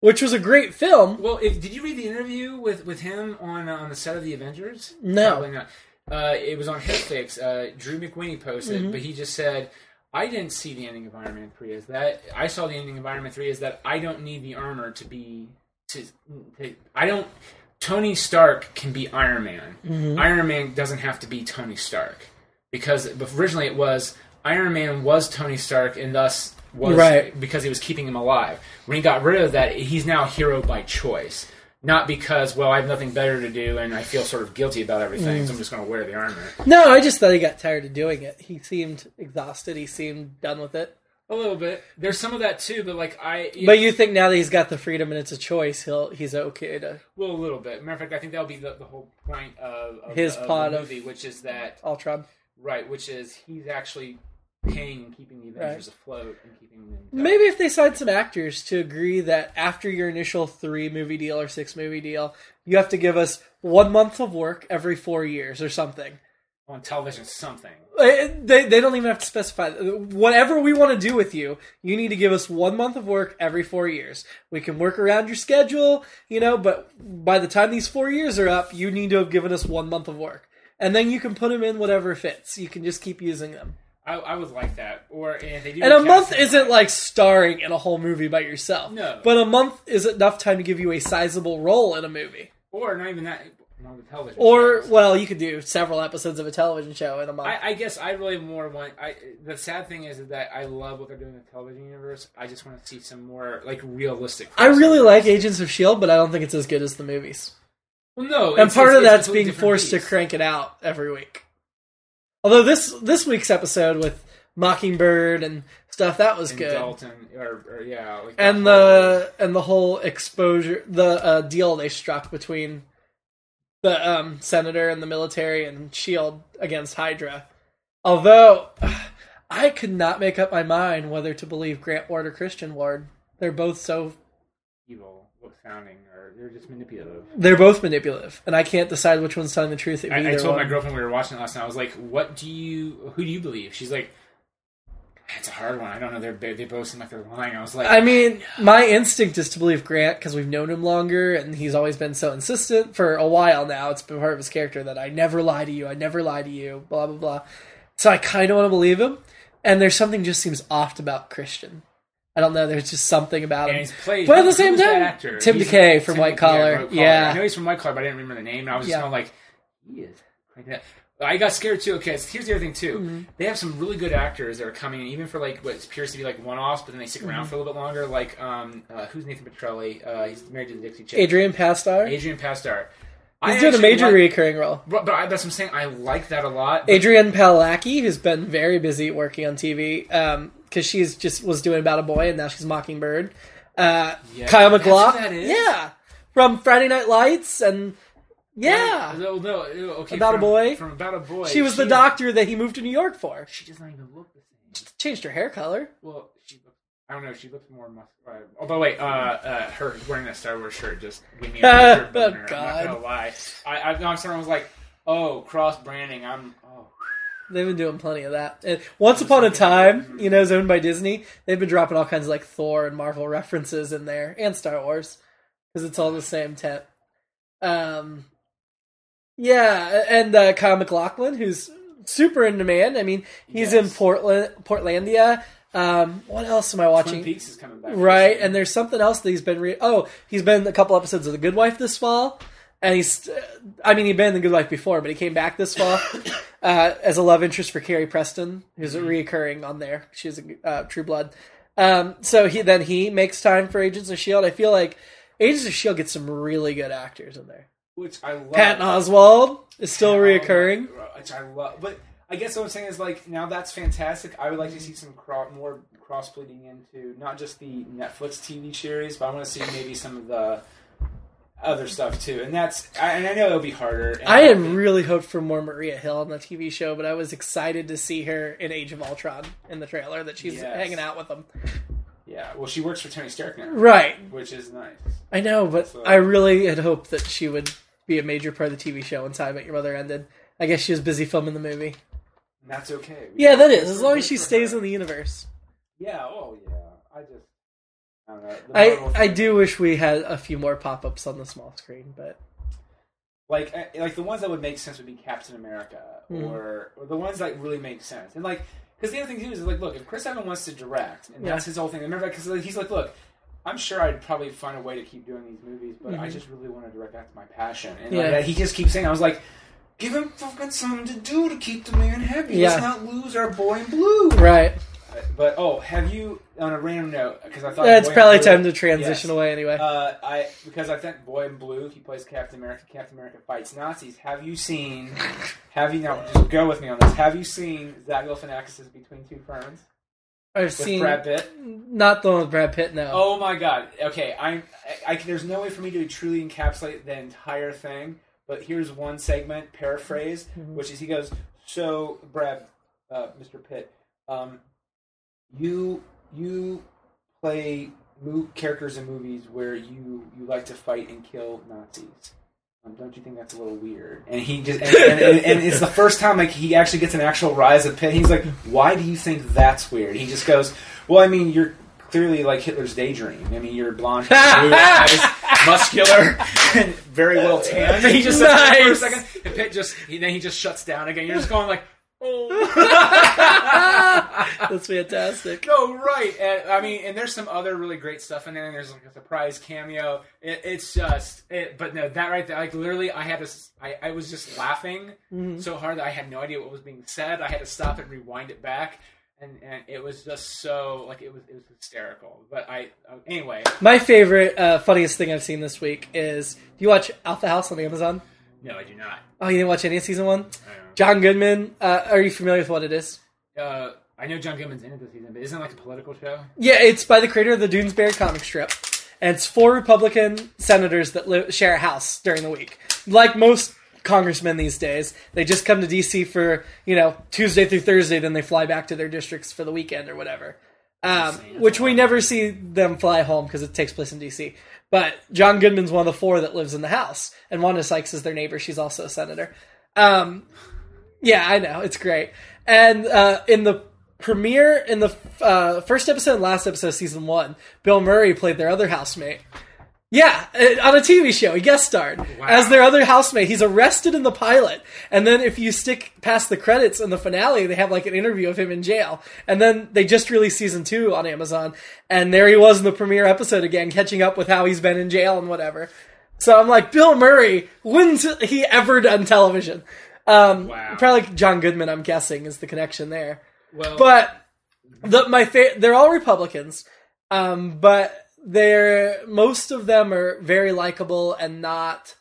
which was a great film. Well, if, did you read the interview with, with him on uh, on the set of the Avengers? No. Probably not. Uh, it was on Hitfix. Uh, Drew McWeeny posted, Mm-hmm. but he just said, "I didn't see the ending of Iron Man three as that. I saw the ending of Iron Man three as that. I don't need the armor to be to. to I don't. Tony Stark can be Iron Man. Mm-hmm. Iron Man doesn't have to be Tony Stark because originally it was Iron Man was Tony Stark and thus was Right. because he was keeping him alive. When he got rid of that, he's now a hero by choice, not because well I have nothing better to do and I feel sort of guilty about everything, so I'm mm. just going to wear the armor. No, I just thought he got tired of doing it. He seemed exhausted. He seemed done with it. A little bit. There's some of that too, but like I, But you think now that he's got the freedom and it's a choice, he'll he's okay to well, a little bit. Matter of fact, I think that'll be the, the whole point of, of His the, of plot the of- movie, which is that Ultron. Right, which is he's actually paying and keeping the Avengers afloat and keeping them. Maybe if they signed some actors to agree that after your initial three movie deal or six movie deal, you have to give us one month of work every four years or something. on television, something. Uh, They, they don't even have to specify. Whatever we want to do with you, you need to give us one month of work every four years. We can work around your schedule, you know, but by the time these four years are up, you need to have given us one month of work. And then you can put them in whatever fits. You can just keep using them. I, I would like that. Or and if they do And a month isn't like starring in a whole movie by yourself. No. But a month is enough time to give you a sizable role in a movie. or not even that. On the television, Or, shows. well, you could do several episodes of a television show in a month. I, I guess I really more want. I the sad thing is that I love what they're doing in the television universe. I just want to see some more like realistic. I really like Agents of S.H.I.E.L.D., but I don't think it's as good as the movies. Well, no, And part of that's being forced to crank it out every week. Although this this week's episode with Mockingbird and stuff that was And good. Dalton, or, or yeah, like and that whole- the and the whole exposure the uh, deal they struck between the um, senator and the military and shield against hydra although i could not make up my mind whether to believe grant ward or christian ward they're both so evil sounding, or they're just manipulative. they're both manipulative and i can't decide which one's telling the truth I, I told my girlfriend we were watching it last night. I was like, "What do you? Who do you believe?" She's like, "It's a hard one. I don't know. They're they both seem like they're lying." I was like, I mean, my instinct is to believe Grant because we've known him longer and he's always been so insistent for a while now. It's been part of his character that I never lie to you, I never lie to you, blah, blah, blah. So I kind of want to believe him. And there's something just seems off about Christian. I don't know. There's just something about And him. he's played. But at the same time, actor? Tim He's- DeKay from Tim- White Collar. White Yeah. I know he's from White Collar, but I didn't remember the name. And I was just Yeah. kind of like, he is. cranking it. I got scared too. Okay, here's the other thing too. Mm-hmm. They have some really good actors that are coming in, even for like what appears to be like one-offs, but then they stick around Mm-hmm. for a little bit longer. Like, um, uh, who's Nathan Petrelli? Uh, he's married to the Dixie Chick. Adrian Pasdar. Adrian Pasdar. He's I doing a major like- recurring role. But, but I, that's what I'm saying. I like that a lot. but- Adrianne Palicki, who's been very busy working on TV, because she's just was doing About a Boy and now she's Mockingbird. Uh, Yeah, Kyle MacLachlan, who that is? yeah, from Friday Night Lights, and yeah, No, no, okay. About a Boy? From About a Boy. she was the doctor that he moved to New York for. She does not even look the same. Changed her hair color. Well, she. I don't know. She looks more muscular. Oh, by the way, uh, uh, her wearing that Star Wars shirt just gave me a Oh, weird boner. I'm God. not gonna lie. I, I, I'm sorry. I was like, oh, cross branding. I'm. They've been doing plenty of that. And Once Upon a Time, you know, is owned by Disney. They've been dropping all kinds of like Thor and Marvel references in there, and Star Wars, because it's all the same tent. Um, yeah, and uh, Kyle MacLachlan, who's super in demand. I mean, he's in Portland, Portlandia. Um, what else am I Twin watching? Peaks is coming back. Right, and there's something else that he's been. Re- oh, he's been a couple episodes of The Good Wife this fall. and he's, I mean, he'd been in The Good Wife before, but he came back this fall uh, as a love interest for Carrie Preston, who's a reoccurring on there. She's a uh, True Blood. Um, so he then he makes time for Agents of Shield. I feel like Agents of Shield gets some really good actors in there. which I love. Patton Oswalt is still reoccurring. which I love. But I guess what I'm saying is like now that's fantastic. I would like to see some cro- more cross bleeding into not just the Netflix TV series, but I want to see maybe some of the other stuff too. And that's I, and I know it'll be harder. I had really hoped for more Maria Hill on the TV show, but I was excited to see her in Age of Ultron in the trailer that she's Yes. hanging out with them. yeah. Well, she works for Tony Stark now, Right. which is nice. I know, but So- I really had hoped that she would be a major part of the TV show when Time Met Your Mother ended. I guess she was busy filming the movie. And that's okay. We- Yeah, that is. As long as she stays her. in the universe. Yeah. Oh yeah. I just. I don't know. I, I do wish we had a few more pop ups on the small screen, but like uh, like the ones that would make sense would be Captain America Mhm. or, or the ones that really make sense. And like because the other thing too is like look if Chris Evans wants to direct and Yeah. that's his whole thing. Remember because he's like look. I'm sure I'd probably find a way to keep doing these movies, but I Mhm. just really want to direct. That's my passion, and Yeah. like, he just keeps saying, "I was like, give him fucking something to do to keep the man happy. Yeah. Let's not lose our boy in blue." right. But oh, have you on a random note? Because I thought Yeah, it's Boy probably time to transition Yes. away anyway. uh, I because I think Boy in Blue, he plays Captain America. Captain America fights Nazis. Have you seen? Have you now? Just go with me on this. Have you seen Zach Galifianakis' Between Two Ferns I've with seen Brad Pitt? not the one with Brad Pitt. No. Oh my God! Okay, I'm. I, I, there's no way for me to truly encapsulate the entire thing. But here's one segment, paraphrase, Mhm. which is he goes, "So Brad, uh, Mr. Pitt, um, you you play mo- characters in movies where you you like to fight and kill Nazis. Um, don't you think that's a little weird? And he just and, and, and, and it's the first time like he actually gets an actual rise of Pitt. He's like, why do you think that's weird? He just goes, well, I mean, you're clearly like Hitler's daydream. I mean, you're blonde, blue eyes, muscular, and very well tanned. And he just says that for a second, and Pitt just he, then he just shuts down again. You're just going like. That's fantastic. No, right. And, I mean, and there's some other really great stuff in there. And there's like a surprise cameo. It, it's just, it, but no, that right there, like literally, I had to, I was just laughing Mhm. so hard that I had no idea what was being said. I had to stop and rewind it back, and and it was just so like it was it was hysterical. But I uh, anyway, My favorite, uh, funniest thing I've seen this week is do you watch Alpha House on Amazon? No, I do not. Oh, you didn't watch any of season one? John Goodman. Uh, are you familiar with what it is? Uh, I know John Goodman's in it this season, but isn't it like a political show? Yeah, it's by the creator of the Doonesbury comic strip, and it's four Republican senators that live, share a house during the week. Like most congressmen these days, they just come to DC for you know Tuesday through Thursday, then they fly back to their districts for the weekend or whatever. Um, which we never see them fly home because it takes place in DC. But John Goodman's one of the four that lives in the house, and Wanda Sykes is their neighbor. She's also a senator. Um, yeah, I know it's great. And uh, in the premiere, in the uh, first episode and last episode of season one, Bill Murray played their other housemate. Yeah, uh, on a TV show, he guest starred as their other housemate. He's arrested in the pilot, and then if you stick past the credits in the finale, they have like an interview of him in jail. And then they just released season two on Amazon, and there he was in the premiere episode again, catching up with how he's been in jail and whatever. So I'm like, Bill Murray, when's he ever done television? Um, Wow. Probably like John Goodman, I'm guessing, is the connection there. Well, But the my fa- they're all Republicans, um, but they're most of them are very likable and not.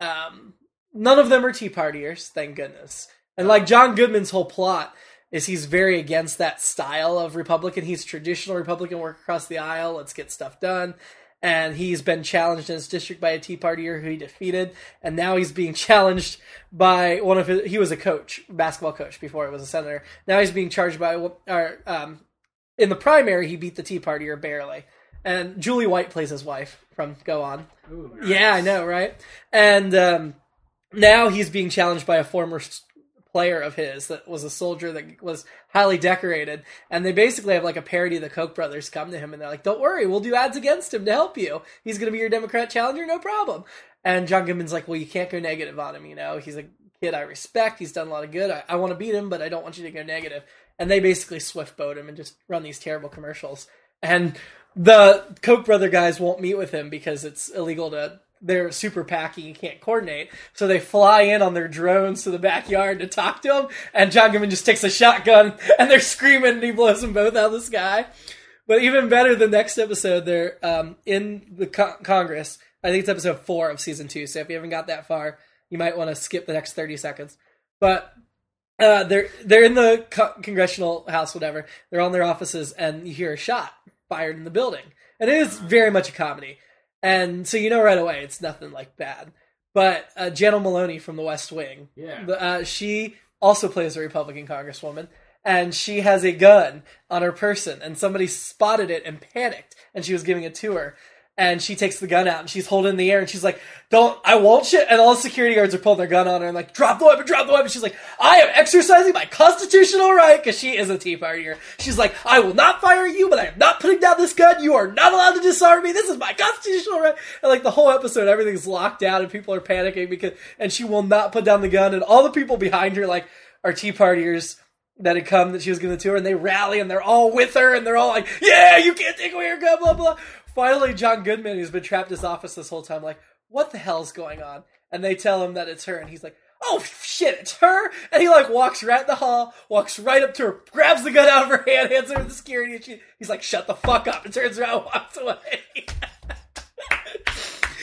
Um, none of them are Tea Partiers, thank goodness. And like John Goodman's whole plot is he's very against that style of Republican. He's traditional Republican, work across the aisle, let's get stuff done. And he's been challenged in his district by a Tea Partier who he defeated, and now he's being challenged by one of his. He was a coach, basketball coach before he was a senator. Now he's being charged by, or um, in the primary he beat the Tea Partier barely. And Julie White plays his wife from Go On. ooh, Yeah, I know, right? And um, now he's being challenged by a former player of his that was a soldier that was highly decorated. And they basically have like a parody of the Koch brothers come to him and they're like, don't worry, we'll do ads against him to help you. He's going to be your Democrat challenger, no problem. And John Goodman's like, well, you can't go negative on him, you know? He's a kid I respect. He's done a lot of good. I, I want to beat him, but I don't want you to go negative. And they basically swift boat him and just run these terrible commercials. And the Koch brother guys won't meet with him because it's illegal to they're super packy and can't coordinate. So they fly in on their drones to the backyard to talk to him, and John Goodman just takes a shotgun and they're screaming and he blows them both out of the sky. But even better, the next episode, they're um, in the co- Congress. I think it's episode four of season two. So if you haven't got that far, you might want to skip the next thirty seconds. But uh, they're they're in the co- congressional house, whatever. They're on their offices, and you hear a shot fired in the building, and it is very much a comedy. And so you know right away it's nothing like bad. But uh, Janel Moloney from The West Wing, Yeah. uh, she also plays a Republican congresswoman, and she has a gun on her person, and somebody spotted it and panicked, and she was giving it to her. And she takes the gun out and she's holding the air and she's like, "Don't, I won't shit." And all the security guards are pulling their gun on her and like, "Drop the weapon, drop the weapon." She's like, "I am exercising my constitutional right," because she is a Tea Partier. She's like, "I will not fire you, but I am not putting down this gun. You are not allowed to disarm me. This is my constitutional right." And like the whole episode, everything's locked down and people are panicking because, and she will not put down the gun. And all the people behind her like are Tea Partiers that had come that she was going to tour, and they rally and they're all with her and they're all like, "Yeah, you can't take away your gun." Blah blah. Finally, John Goodman, who's been trapped in his office this whole time, like, "What the hell's going on?" And they tell him that it's her, and he's like, "Oh shit, it's her!" And he like walks right in the hall, walks right up to her, grabs the gun out of her hand, hands her the security, and she, he's like, "Shut the fuck up!" and turns around, and walks away.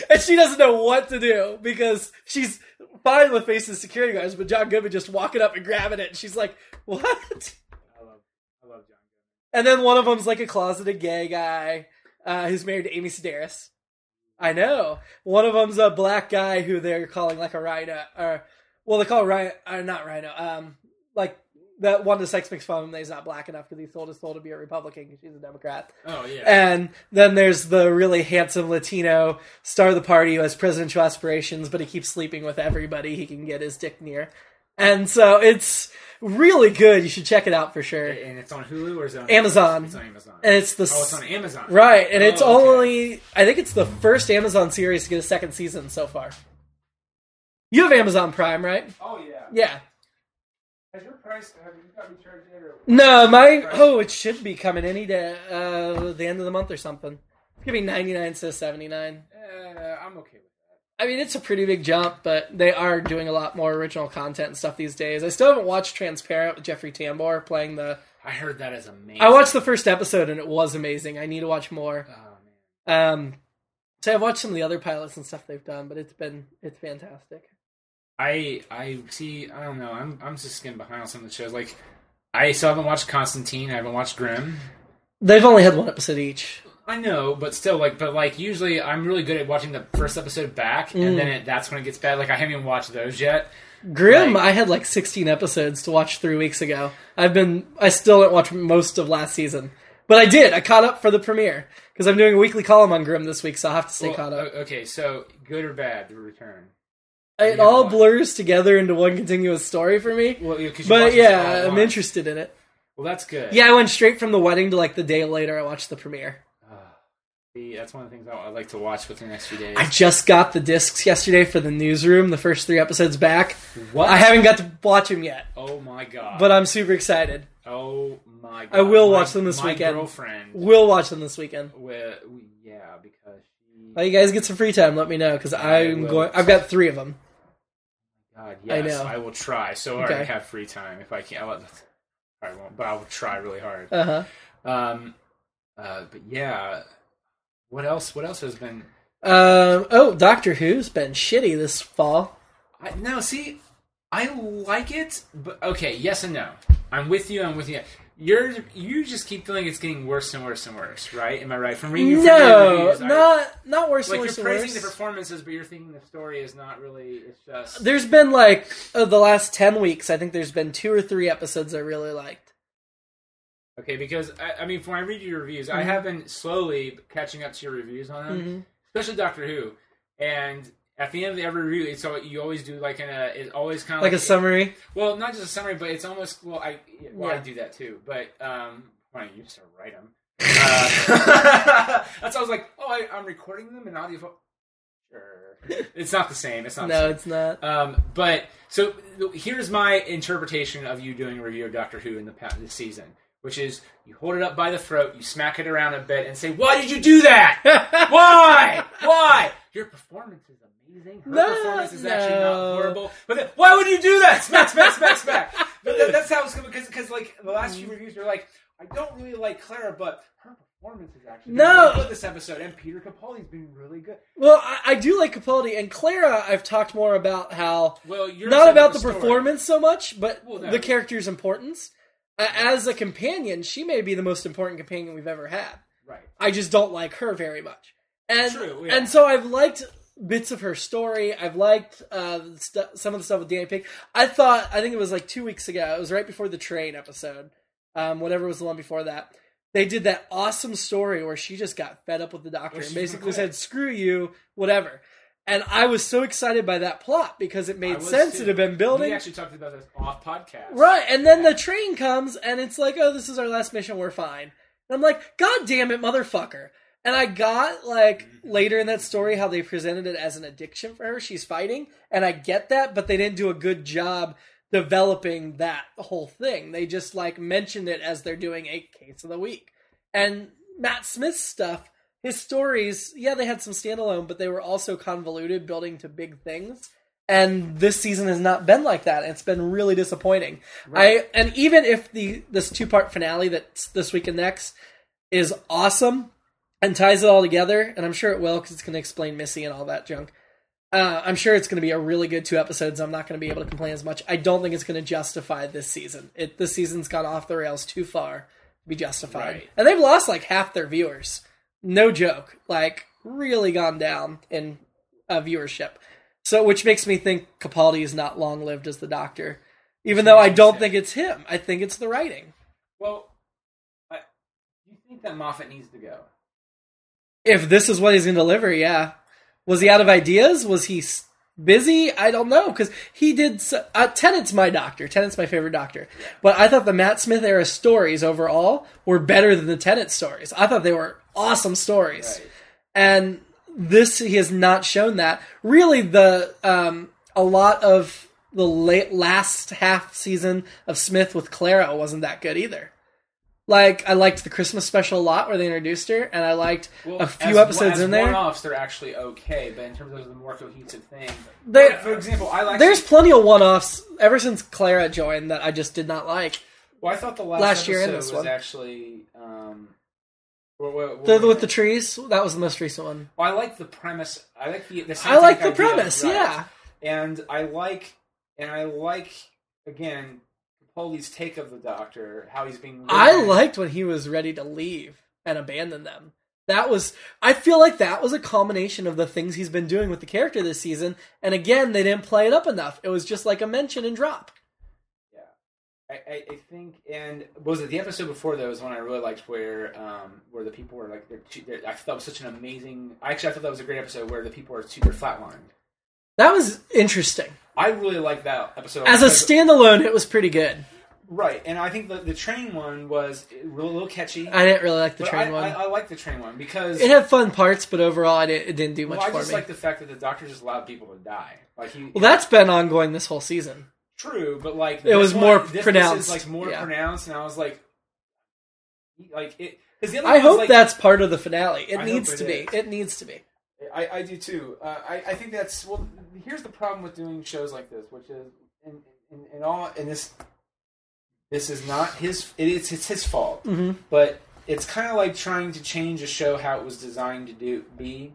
and she doesn't know what to do because she's fine with facing the security guards, but John Goodman just walking up and grabbing it, and she's like, "What?" I love, I love John. And then one of them's like a closeted gay guy uh, who's married to Amy Sedaris. I know. One of them's a black guy who they're calling like a rhino, or well, they call rhino, or not rhino. Um, like that one the sex makes fun of him he's not black enough because he sold his soul to be a Republican because she's a Democrat. Oh yeah. And then there's the really handsome Latino star of the party who has presidential aspirations, but he keeps sleeping with everybody he can get his dick near. And so it's really good. You should check it out for sure. And it's on Hulu or is it on Amazon. It's on Amazon. And it's the oh, it's on Amazon. right, and it's Oh, okay. only I think it's the first Amazon series to get a second season so far. You have Amazon Prime, right? Oh yeah. Yeah. Has your price? Have you got me charged yet? Or No, my oh, it should be coming any day, uh, the end of the month or something. It's gonna be ninety nine to seventy nine. Uh, I'm okay with that. I mean, it's a pretty big jump, but they are doing a lot more original content and stuff these days. I still haven't watched Transparent with Jeffrey Tambor playing the. I heard that is amazing. I watched the first episode and it was amazing. I need to watch more. Oh man. Um, so I've watched some of the other pilots and stuff they've done, but it's been it's fantastic. I I see. I don't know. I'm I'm just getting behind on some of the shows. Like I still haven't watched Constantine. I haven't watched Grimm. They've only had one episode each. I know, but still, like, but like, usually I'm really good at watching the first episode back, Mm. and then it, that's when it gets bad. Like, I haven't even watched those yet. Grimm, Like- I had like 16 episodes to watch three weeks ago. I've been, I still didn't watch most of last season, but I did. I caught up for the premiere because I'm doing a weekly column on Grimm this week, so I'll have to stay Well, caught up. okay, so good or bad, the return. it all blurs together into one continuous story for me. Well, yeah, But watch this all yeah, I'm interested in it. Well, that's good. Yeah, I went straight from the wedding to like the day later. I watched the premiere. That's one of the things I, I like to watch within the next few days. I just got the discs yesterday for the newsroom, the first three episodes back. what? I haven't got to watch them yet, Oh my god! but I'm super excited. oh my god! I will My- watch them this my weekend. Girlfriend, We'll watch them this weekend. wi- yeah, because she. Well, you guys get some free time. Let me know because I'm going. I've got three of them. God, I yes, know. I, will try. So I already have free time if I can. I, will, I won't, but I will try really hard. Uh huh. Um, uh, but yeah, what else? What else has been? Um. Oh, Doctor Who's been shitty this fall. I, no, see, I like it, but okay, yes and no. I'm with you. I'm with you. You're you just keep feeling it's getting worse and worse and worse, right? Am I right? From reading from No, reviews, I- not not worse like and you're worse and praising the performances, but you're thinking the story is not really. It's just There's been like the last ten weeks. I think there's been two or three episodes I really liked. Okay, because I, I mean, when I read your reviews, Mm-hmm. I have been slowly catching up to your reviews on them, especially Doctor Who. And at the end of every review, it's all, you always do like in a it always kind of Like a summary. Well, not just a summary, but it's almost well, I well, I do that too. But um, when I used to write them, uh, that's I was like, oh, I, I'm recording them in audio. Sure, it's not the same. It's not. the No, it's not. Um, but so here's my interpretation of you doing a review of Doctor Who in the past, this season, which is you hold it up by the throat, you smack it around a bit, and say, "Why did you do that? Why? Why?" your performance is amazing. Her No, performance is actually not horrible. But then, why would you do that? Smack, smack, smack, smack. But that, that's how it's going because because like the last few mm. reviews are like, I don't really like Clara, but her performance is actually No. really this episode, and Peter Capaldi's been really good. Well, I, I do like Capaldi and Clara. I've talked more about how Well, you're not about the story. performance so much, but Well, no. the character's importance. As a companion, she may be the most important companion we've ever had. right? I just don't like her very much. And True, yeah. and so I've liked bits of her story. I've liked uh, stu- some of the stuff with Danny Pink. I thought I think it was like two weeks ago. It was right before the train episode, um, whatever was the one before that. They did that awesome story where she just got fed up with the doctor and basically said, "Screw you, whatever." And I was so excited by that plot because it made sense. It had been building. We actually talked about this off podcast, Right, and then the train comes, and it's like, oh, this is our last mission, we're fine. And I'm like, God damn it, motherfucker. And I got, like, later in that story how they presented it as an addiction for her. She's fighting, and I get that, but they didn't do a good job developing that whole thing. They just, like, mentioned it as they're doing eight case of the week. And Matt Smith's stuff, his stories, yeah, they had some standalone, but they were also convoluted, building to big things and this season has not been like that. It's been really disappointing. I and even if the this two part finale that's this week and next is awesome and ties it all together, and I'm sure it will because it's going to explain Missy and all that junk. Uh, I'm sure it's going to be a really good two episodes. I'm not going to be able to complain as much. I don't think it's going to justify this season. It this season's gone off the rails too far to be justified, Right. and they've lost like half their viewers. No joke, like really gone down in uh, viewership. So, which makes me think Capaldi is not long lived as the Doctor, even though I don't think it's him. I think it's the writing. Well, I, you think that Moffat needs to go? If this is what he's going to deliver, yeah. Was he out of ideas? Was he busy? I don't know because he did. s uh, Tennant's my Doctor. Tennant's my favorite Doctor. But I thought the Matt Smith era stories overall were better than the Tennant stories. I thought they were awesome stories. Right. and this he has not shown that really the um a lot of the late last half season of smith with clara wasn't that good either like i liked the christmas special a lot where they introduced her and i liked a few as- episodes as in there One-offs, they're actually okay, but in terms of the more cohesive thing, They- for example, I like. there's plenty of one-offs ever since clara joined that i just did not like Well, I thought the last, last year episode and this was one. actually. Um, what, what, what the, with the trees that was the most recent one Well, I like the premise. I like the. the i like the premise right. yeah and I like, and I like again, Capaldi's take of the Doctor, how he's being. I liked when he was ready to leave and abandon them. That was I feel like that was a culmination of the things he's been doing with the character this season. And again, they didn't play it up enough. It was just like a mention and drop. I, I, think, and was it the episode before that was one I really liked, where um, where the people were like, they're, they're, I thought it was such an amazing. I actually, I thought that was a great episode where the people are super flatlined. That was interesting. I really liked that episode As a standalone, it was pretty good. right, and I think the the train one was a little, little catchy. I didn't really like the train I, one. I, I like the train one because it had fun parts, but overall, I didn't, it didn't do much well, I for me. I just like the fact that the Doctor just allowed people to die. Like he, well, that's been ongoing this whole season. True, but like It was this more one- this, pronounced, This is like more yeah. pronounced, and I was like, like it. The other I hope like, that's part of the finale. It I needs it to be. It needs to be. I, I do too. Uh, I, I think that's well. Here's the problem with doing shows like this, which is in, in, in all and this this is not his. It, it's it's his fault, Mhm. but it's kind of like trying to change a show how it was designed to do be,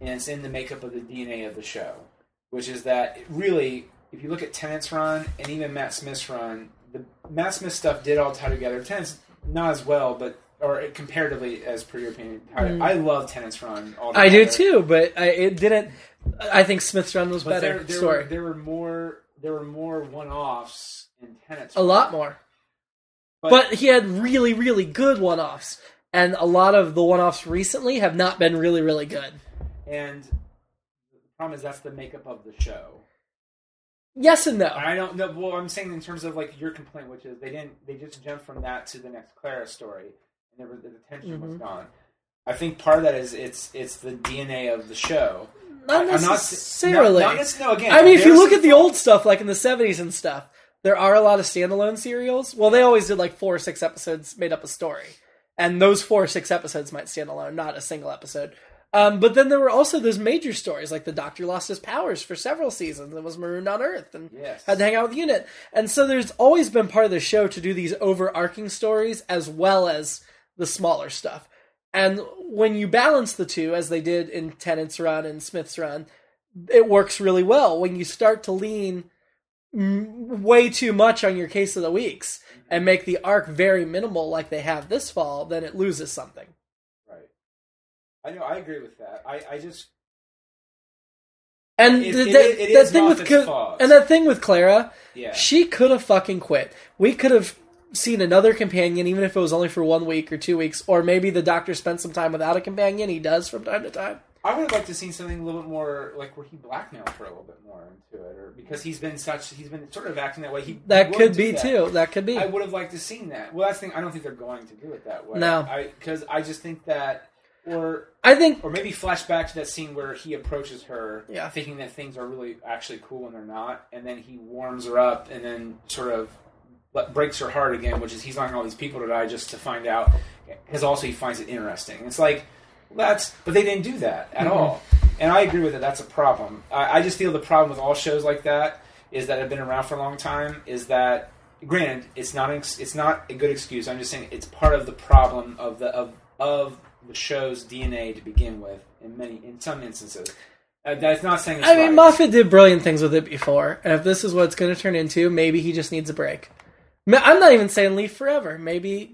and it's in the makeup of the DNA of the show, which is that it really, if you look at Tennant's run and even Matt Smith's run, the Matt Smith stuff did all tie together. Tennant's not as well, but or comparatively as per your opinion, tied- mm. I love Tennant's run. All I do too, but I, it didn't. I think Smith's run was But better. there, there, story. were, there were more there were more one offs in Tennant's a run. lot more. But, But he had really, really good one offs. And a lot of the one offs recently have not been really, really good. and the problem is that's the makeup of the show. Yes and no. I don't know. Well, I'm saying in terms of like your complaint, which is they didn't they just jumped from that to the next Clara story, and there was, the tension was Mm-hmm. gone. I think part of that is it's it's the DNA of the show. Not necessarily. Not, not no, again, I mean, if you look at the old stuff, like in the 70s and stuff, there are a lot of standalone serials. Well, they always did like four or six episodes made up a story. And those four or six episodes might stand alone, not a single episode. Um, but then there were also those major stories, like the Doctor lost his powers for several seasons and was marooned on Earth and Yes. had to hang out with Unit. And so there's always been part of the show to do these overarching stories as well as the smaller stuff. And when you balance the two, as they did in Tennant's run and Smith's run, it works really well. When you start to lean m- way too much on your case of the weeks and make the arc very minimal, like they have this fall, then it loses something. I know. I agree with that. I, I just And It- the, it- that, it that thing with Cla- and that thing with Clara, yeah. she could have fucking quit. We could have seen another companion, even if it was only for one week or two weeks, or maybe the Doctor spent some time without a companion. He does from time to time. I would have liked to see something a little bit more like where he blackmailed her a little bit more into it, or because he's been such he's been sort of acting that way. He That could be that. too. That could be. I would have liked to seen that. Well, that's the thing. I don't think they're going to do it that way. No. because I, just think that, or I think or maybe flash back to that scene where he approaches her, Yeah. thinking that things are really actually cool and they're not, and then he warms her up and then sort of let- breaks her heart again, which is he's allowing all these people to die just to find out, because also he finds it interesting. It's like that's, but they didn't do that at Mm-hmm. all, and I agree with it. That's a problem. I, I just feel the problem with all shows like that is that have been around for a long time is that granted it's not an ex- it's not a good excuse. I'm just saying it's part of the problem of the of of the show's DNA to begin with in many in some instances. Uh, that's not saying. I mean. Moffat did brilliant things with it before, and if this is what it's going to turn into, maybe he just needs a break. I'm not even saying leave forever. Maybe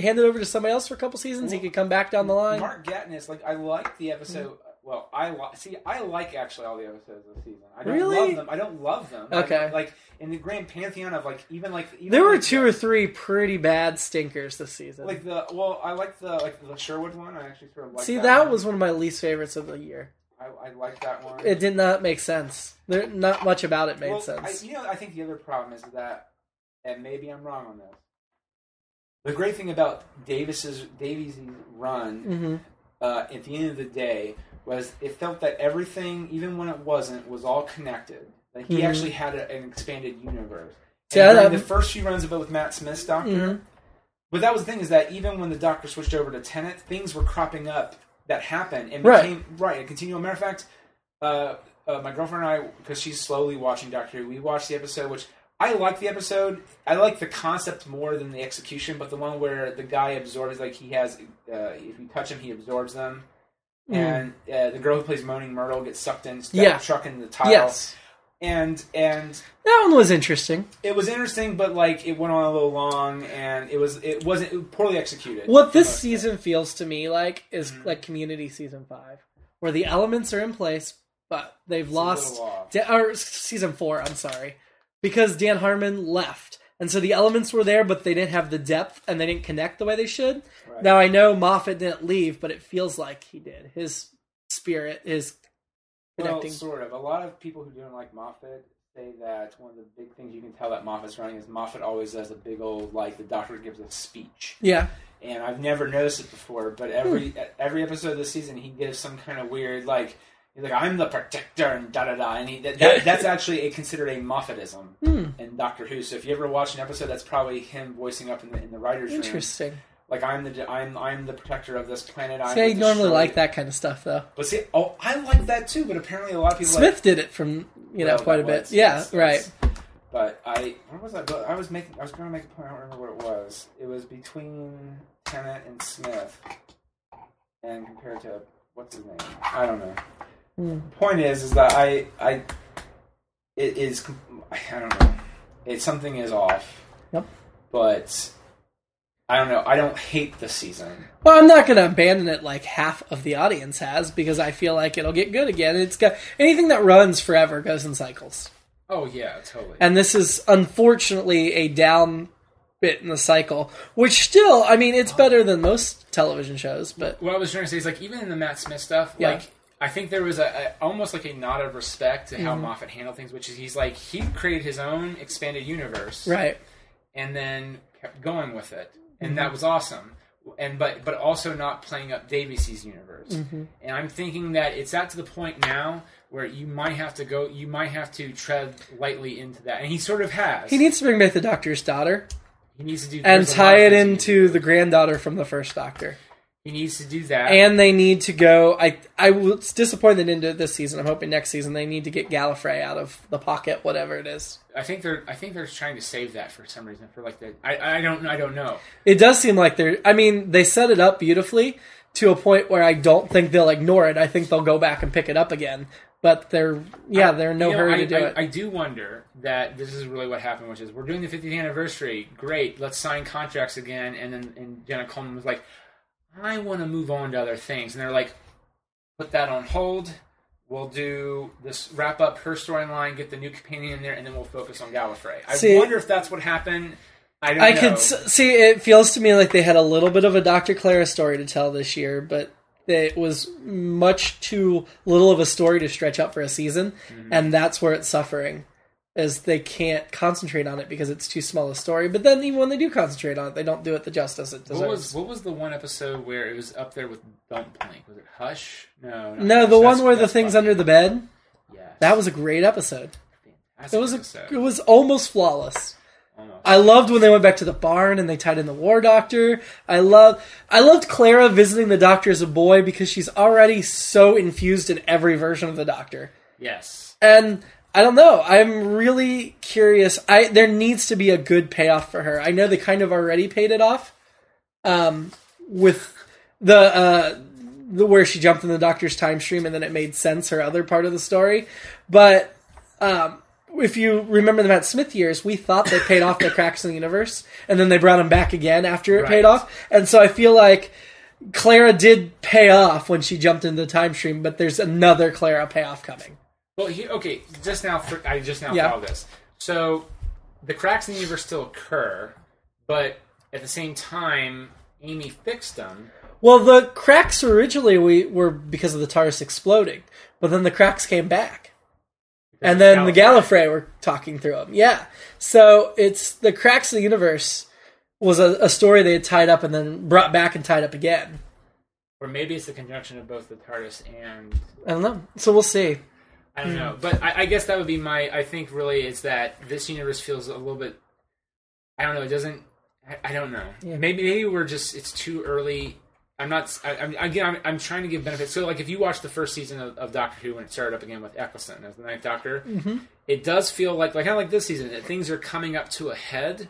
hand it over to somebody else for a couple seasons. He could come back down the line. Mark Gatiss, like I like the episode. Well, I li- see. I like actually all the episodes of the season. I don't Really? love them. I don't love them. I Okay. don't- like in the grand pantheon of like even like even There were like two the- or three pretty bad stinkers this season. like the well. I like the like the Sherwood one. I actually sort of like. See, that, that one. was one of my least favorites of the year. I, I like that one. It did not make sense. There, not much about it made well, sense. I, you know, I think the other problem is that, and maybe I'm wrong on this. The great thing about Davis's Davies' run hmm uh, at the end of the day was it felt that everything, even when it wasn't, was all connected. Like he Mhm. actually had a, an expanded universe. And I- the first few runs of it with Matt Smith's Doctor, Mhm. but that was the thing is that even when the Doctor switched over to Tennant, things were cropping up that happened and Right. became right. A continual matter of fact, uh, uh, my girlfriend and I, because she's slowly watching Doctor Who, we watched the episode which. I like the episode. I like the concept more than the execution, but the one where the guy absorbs, like he has, uh, if you touch him, he absorbs them and uh, the girl who plays Moaning Myrtle gets sucked in, stuck, Mm. Yeah. truck in the tile. Yes, And and that one was interesting. it was interesting, but like it went on a little long, and it was it wasn't it was poorly executed. What this season feels to me like is Mhm. like Community season five, where the elements are in place, but they've It's lost. Da- or season four, I'm sorry, because Dan Harmon left, and so the elements were there, but they didn't have the depth and they didn't connect the way they should. Right. Now I know Moffat didn't leave, but it feels like he did. His spirit is well, connecting. sort of. A lot of people who don't like Moffat say that one of the big things you can tell that Moffat's running is Moffat always does a big old like the Doctor gives a speech. yeah, and I've never noticed it before. But every Hmm. every episode of the season, he gives some kind of weird like. He's like, I'm the protector, and da da da, and he, that, that, that's actually a, considered a Moffatism Hmm. in Doctor Who. So if you ever watch an episode, that's probably him voicing up in the in the writers' room. interesting. Like I'm the I'm I'm the protector of this planet. I'm See, I normally like that kind of stuff, though. But see, oh, I like that too. But apparently, a lot of people Smith like, did it from you know quite a bit. was- yeah, that's- right. But I, what was that? I was making, I was going to make a point. I don't remember what it was. It was between Tennant and Smith, and compared to what's his name? I don't know. Hmm. Point is, is that I, I, it is, I don't know. It something is off. Yep. But I don't know. I don't hate the season. Well, I'm not going to abandon it like half of the audience has because I feel like it'll get good again. It's got anything that runs forever goes in cycles, Oh yeah, totally. and this is unfortunately a down bit in the cycle. Which still, I mean, it's better than most television shows, but what I was trying to say is like even in the Matt Smith stuff, Yeah. like I think there was a, a almost like a nod of respect to Mm-hmm. how Moffat handled things, which is he's like he created his own expanded universe, right. and then kept going with it, and Mm-hmm. that was awesome. And but but also not playing up Davies's universe. Mm-hmm. And I'm thinking that it's at to the point now where you might have to go, you might have to tread lightly into that, and he sort of has. He needs to bring back the Doctor's daughter He needs to do and there's a lot tie it into the granddaughter from the first Doctor. He needs to do that. and they need to go. I I was disappointed do it this season. I'm hoping next season they need to get Gallifrey out of the pocket, whatever it is. I think they're I think they're trying to save that for some reason. For like the I I don't I don't know. It does seem like they're. I mean, they set it up beautifully to a point where I don't think they'll ignore it. I think they'll go back and pick it up again. But they're yeah, they're in no You know, hurry I, to do I, it. I do wonder that this is really what happened, which is we're doing the 50th anniversary. Great, let's sign contracts again. And then and Jenna Coleman was like, I want to move on to other things, and they're like, put that on hold. We'll do this, wrap up her storyline, get the new companion in there, and then we'll focus on Gallifrey. I See- wonder if that's what happened. I don't I know. could s- see. It feels to me like they had a little bit of a Dr. Clara story to tell this year, but it was much too little of a story to stretch out for a season, Mm-hmm. and that's where it's suffering. Is they can't concentrate on it because it's too small a story. But then even when they do concentrate on it, they don't do it the justice it deserves. What was what was the one episode where it was up there with Dumpling? Was it Hush? No, no, the one where the things under the bed. Yeah, That was a great episode. Fantastic It was a, it was almost flawless. Almost. I loved when they went back to the barn and they tied in the war doctor. I love I loved Clara visiting the doctor as a boy because she's already so infused in every version of the doctor. yes. And I don't know. I'm really curious. I there needs to be a good payoff for her. I know they kind of already paid it off, um, with the uh, the where she jumped in the doctor's time stream and then it made sense her other part of the story. But um, if you remember the Matt Smith years, we thought they paid off the cracks in the universe, and then they brought him back again after it paid off. And so I feel like Clara did pay off when she jumped into the time stream, but there's another Clara payoff coming. Well, he, okay. Just now, for, I just now Yeah. follow this. So the cracks in the universe still occur, but at the same time, Amy fixed them. Well, the cracks originally we were because of the TARDIS exploding, but then the cracks came back, and then the Gallifrey were talking through them. Yeah, so it's the cracks of the universe was a, a story they had tied up and then brought back and tied up again. or maybe it's the conjunction of both the TARDIS and I don't know. So we'll see. I don't hmm. know. But I, I guess that would be my. I think really is that this universe feels a little bit. I don't know. It doesn't. I, I don't know. Yeah. Maybe maybe we're just. It's too early. I'm not. I, I'm, again, I'm, I'm trying to give benefits. So, like, if you watch the first season of, of Doctor Who when it started up again with Eccleston as the Ninth Doctor, mm-hmm. it does feel like, like kind of like this season, that things are coming up to a head.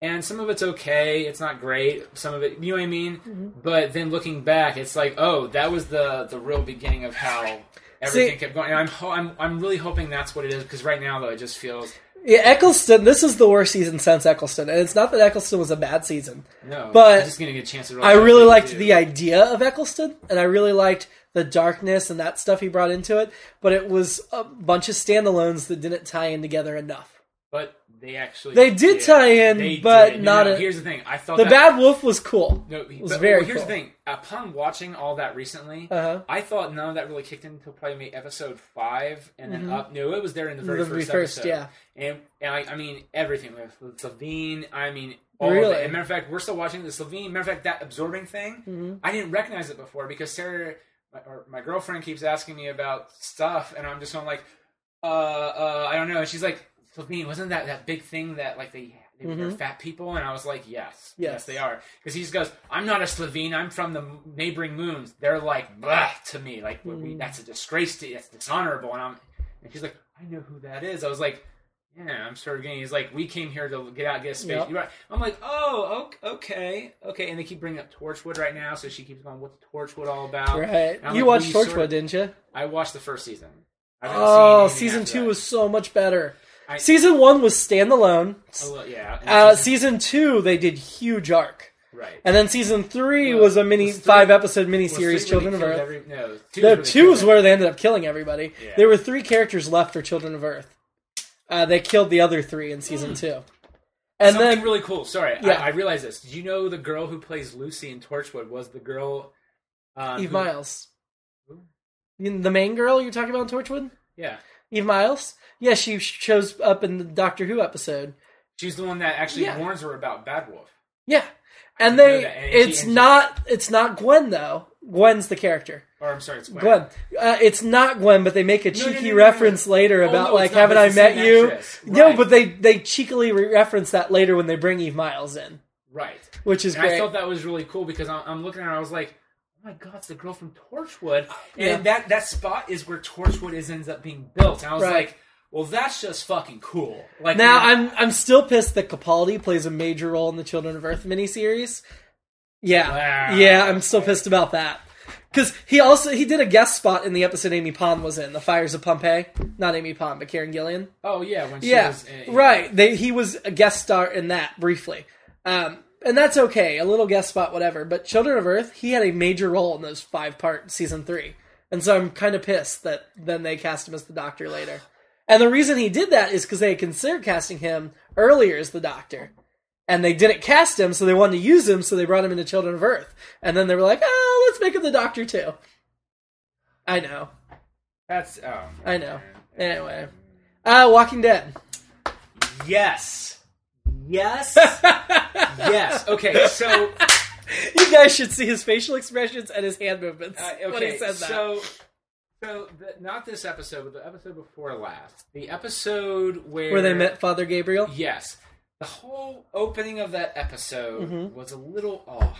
And some of it's okay. It's not great. Some of it, you know what I mean. Mm-hmm. But then looking back, it's like, oh, that was the the real beginning of how everything See- kept going. And I'm ho- I'm I'm really hoping that's what it is because right now though it just feels Yeah, Eccleston. This is the worst season since Eccleston, and it's not that Eccleston was a bad season. no. But I'm just gonna get a chance to. I really really liked the idea of Eccleston, and I really liked the darkness and that stuff he brought into it. But it was a bunch of standalones that didn't tie in together enough. They actually They did tie in, They but did. No, not no, a- here's the thing. I thought The that, Bad Wolf was cool. No, It was but, very well, here's cool. the thing. Upon watching all that recently, Uh-huh. I thought none of that really kicked in until probably maybe episode five, and then up. No, it was there in the very Mm-hmm. The first, first, episode. yeah. And, and I, I mean everything with, Slitheen. I mean all Really? of it. And matter of fact, we're still watching the Slitheen. Matter of fact, that absorbing thing, Mm-hmm. I didn't recognize it before because Sarah, my, or my girlfriend, keeps asking me about stuff, and I'm just going like, uh, uh, I don't know. And she's like, Slitheen, wasn't that that big thing that like they they were fat people? And I was like, yes, yes, Mm-hmm. Yes. they are. Because he just goes, I'm not a Slitheen. I'm from the neighboring moons. They're like, blah, to me. Like, Mm. we, that's a disgrace to That's dishonorable. And I'm, and she's like, I know who that is. I was like, yeah, I'm sort of getting. He's like, we came here to get out, get a space. Yep. Right. I'm like, oh, ok- okay, okay. And they keep bringing up Torchwood right now, so she keeps going, what's Torchwood all about? Right. You like, watched Torchwood, sort of- didn't you? I watched the first season. I Oh, season two was so much better. I- season one was standalone. Oh, yeah. Uh, season- two, they did huge arc. right. And then season three Well, was a mini was three- five episode Was miniseries, three Children of Earth. every- no, two The two is where they ended up killing everybody. Yeah. There were three characters left for Children of Earth. Uh, they killed the other three in season two. And Something then really cool. Sorry, Yeah. I, I realized this. Did you know the girl who plays Lucy in Torchwood was the girl? Um, Eve who- Myles. You- The main girl you're talking about in Torchwood? Yeah, Eve Myles? Yeah, she shows up in the Doctor Who episode. she's the one that actually Yeah. warns her about Bad Wolf. Yeah. And they and it's she- not it's not Gwen though. Gwen's the character. Or I'm sorry, it's Gwen. Gwen. Uh, it's not Gwen, but they make a cheeky no, no, no, reference later Oh, about like, haven't I met you? actress. No, Right. but they they cheekily reference that later when they bring Eve Myles in. Right. which is And great. I thought that was really cool because I'm, I'm looking at her. I was like, "Oh my god, it's the girl from Torchwood!" And Yeah. that that spot is where Torchwood is ends up being built. And I was Right. like, "Well, that's just fucking cool." Like Now I'm I'm still pissed that Capaldi plays a major role in the Children of Earth miniseries. Yeah, Wow. yeah, I'm still pissed about that because he also he did a guest spot in the episode Amy Pond was in, The Fires of Pompeii. Not Amy Pond, but Karen Gillan. oh yeah, when she Yeah, was uh, right. They, he was a guest star in that briefly, um, and that's okay. A little guest spot, whatever. But Children of Earth, he had a major role in those five part season three, and so I'm kind of pissed that then they cast him as the Doctor later. And the reason he did that is because they had considered casting him earlier as the Doctor, and they didn't cast him, so they wanted to use him, so they brought him into Children of Earth, and then they were like, "Oh, let's make him the Doctor too." I know, That's oh, I know. Anyway, uh, Walking Dead. yes, yes, yes. Okay, so You guys should see his facial expressions and his hand movements Uh, when he okay, said that. so so the, not this episode, but the episode before last, the episode where Where they met Father Gabriel. Yes, the whole opening of that episode Mhm. was a little off,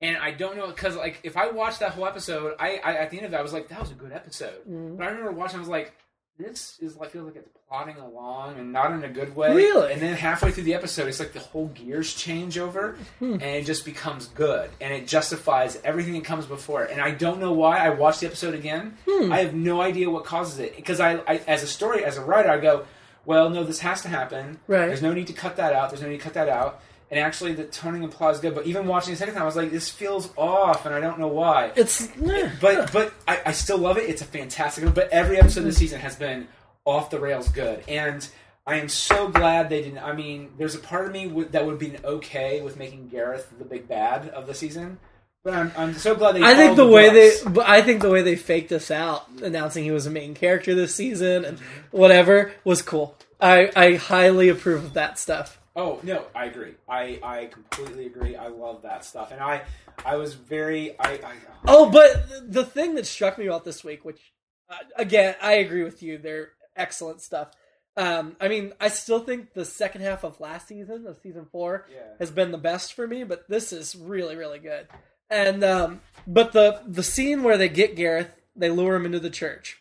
and I don't know because like if I watched that whole episode, I, I at the end of that I was like that was a good episode, Mhm. but I remember watching, I was like. This is like feels like it's plodding along and not in a good way. Really? And then halfway through the episode, it's like the whole gears change over, Hmm. and it just becomes good, and it justifies everything that comes before it. And I don't know why. I watched the episode again. Hmm. I have no idea what causes it because I, I, as a story, as a writer, I go, well, no, this has to happen. Right. There's no need to cut that out. There's no need to cut that out. And actually, the toning and plot is good. But even watching the second time, I was like, this feels off, and I don't know why. It's eh, But but I, I still love it. It's a fantastic. But every episode of the season has been off the rails good, and I am so glad they didn't. I mean, there's a part of me w- that would be okay with making Gareth the big bad of the season, but I'm, I'm so glad they. I think followed the way they, I think the way they faked us out, announcing he was a main character this season and whatever, was cool. I I highly approve of that stuff. Oh no, I agree. I, I completely agree. I love that stuff, and I I was very I, I Oh, but the thing that struck me about this week, which uh, again I agree with you, they're excellent stuff. Um, I mean, I still think the second half of last season, of season four, Yeah. has been the best for me. But this is really, really good. And um, but the the scene where they get Gareth, they lure him into the church.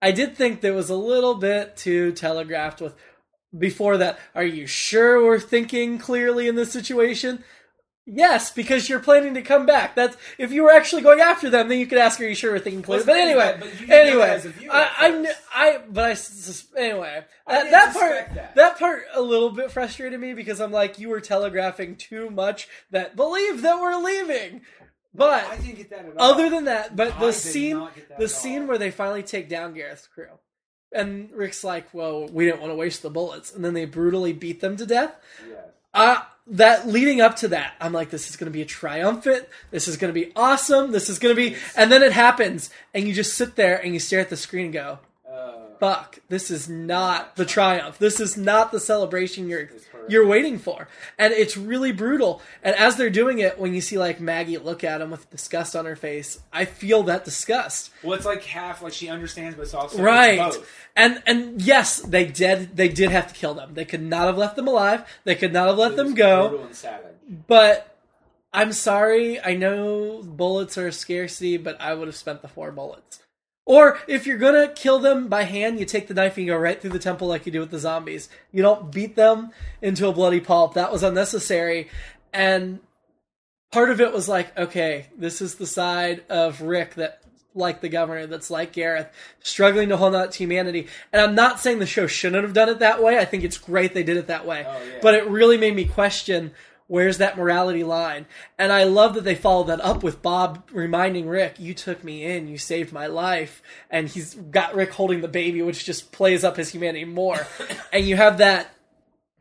I did think there was a little bit too telegraphed with. Before that, are you sure we're thinking clearly in this situation? Yes, because you're planning to come back. That's if you were actually going after them, then you could ask, "Are you sure we're thinking clearly?" Well, But anyway, but know that anyway, I, I, kn- I, but I, anyway, I that, that part, that. that part, a little bit frustrated me because I'm like, you were telegraphing too much that believe that we're leaving. But I didn't get that at all. other than that, but the scene, the scene all. where they finally take down Gareth's crew, and Rick's like, "Well, we didn't want to waste the bullets," and then they brutally beat them to death. Yes. Uh, that leading up to that, I'm like, this is going to be a triumphant. This is going to be awesome. This is going to be, and then it happens, and you just sit there and you stare at the screen and go, Uh, "Fuck! This is not the triumph. This is not the celebration you're. You're waiting for." And it's really brutal. And as they're doing it, when you see like Maggie look at him with disgust on her face, I feel that disgust. well, it's like half like she understands, but it's also it's Right. both. And and yes, they did they did have to kill them. They could not have left them alive. They could not have let them go. brutal and savage. But I'm sorry. I know bullets are a scarcity, but I would have spent the four bullets. Or if you're gonna kill them by hand, you take the knife and you go right through the temple like you do with the zombies. You don't beat them into a bloody pulp. That was unnecessary. And part of it was like, okay, this is the side of Rick that like the governor, that's like Gareth, struggling to hold on to humanity. And I'm not saying the show shouldn't have done it that way. I think it's great they did it that way. Oh, yeah. But it really made me question where's that morality line? And I love that they followed that up with Bob reminding Rick, you took me in, you saved my life. And he's got Rick holding the baby, which just plays up his humanity more. and you have that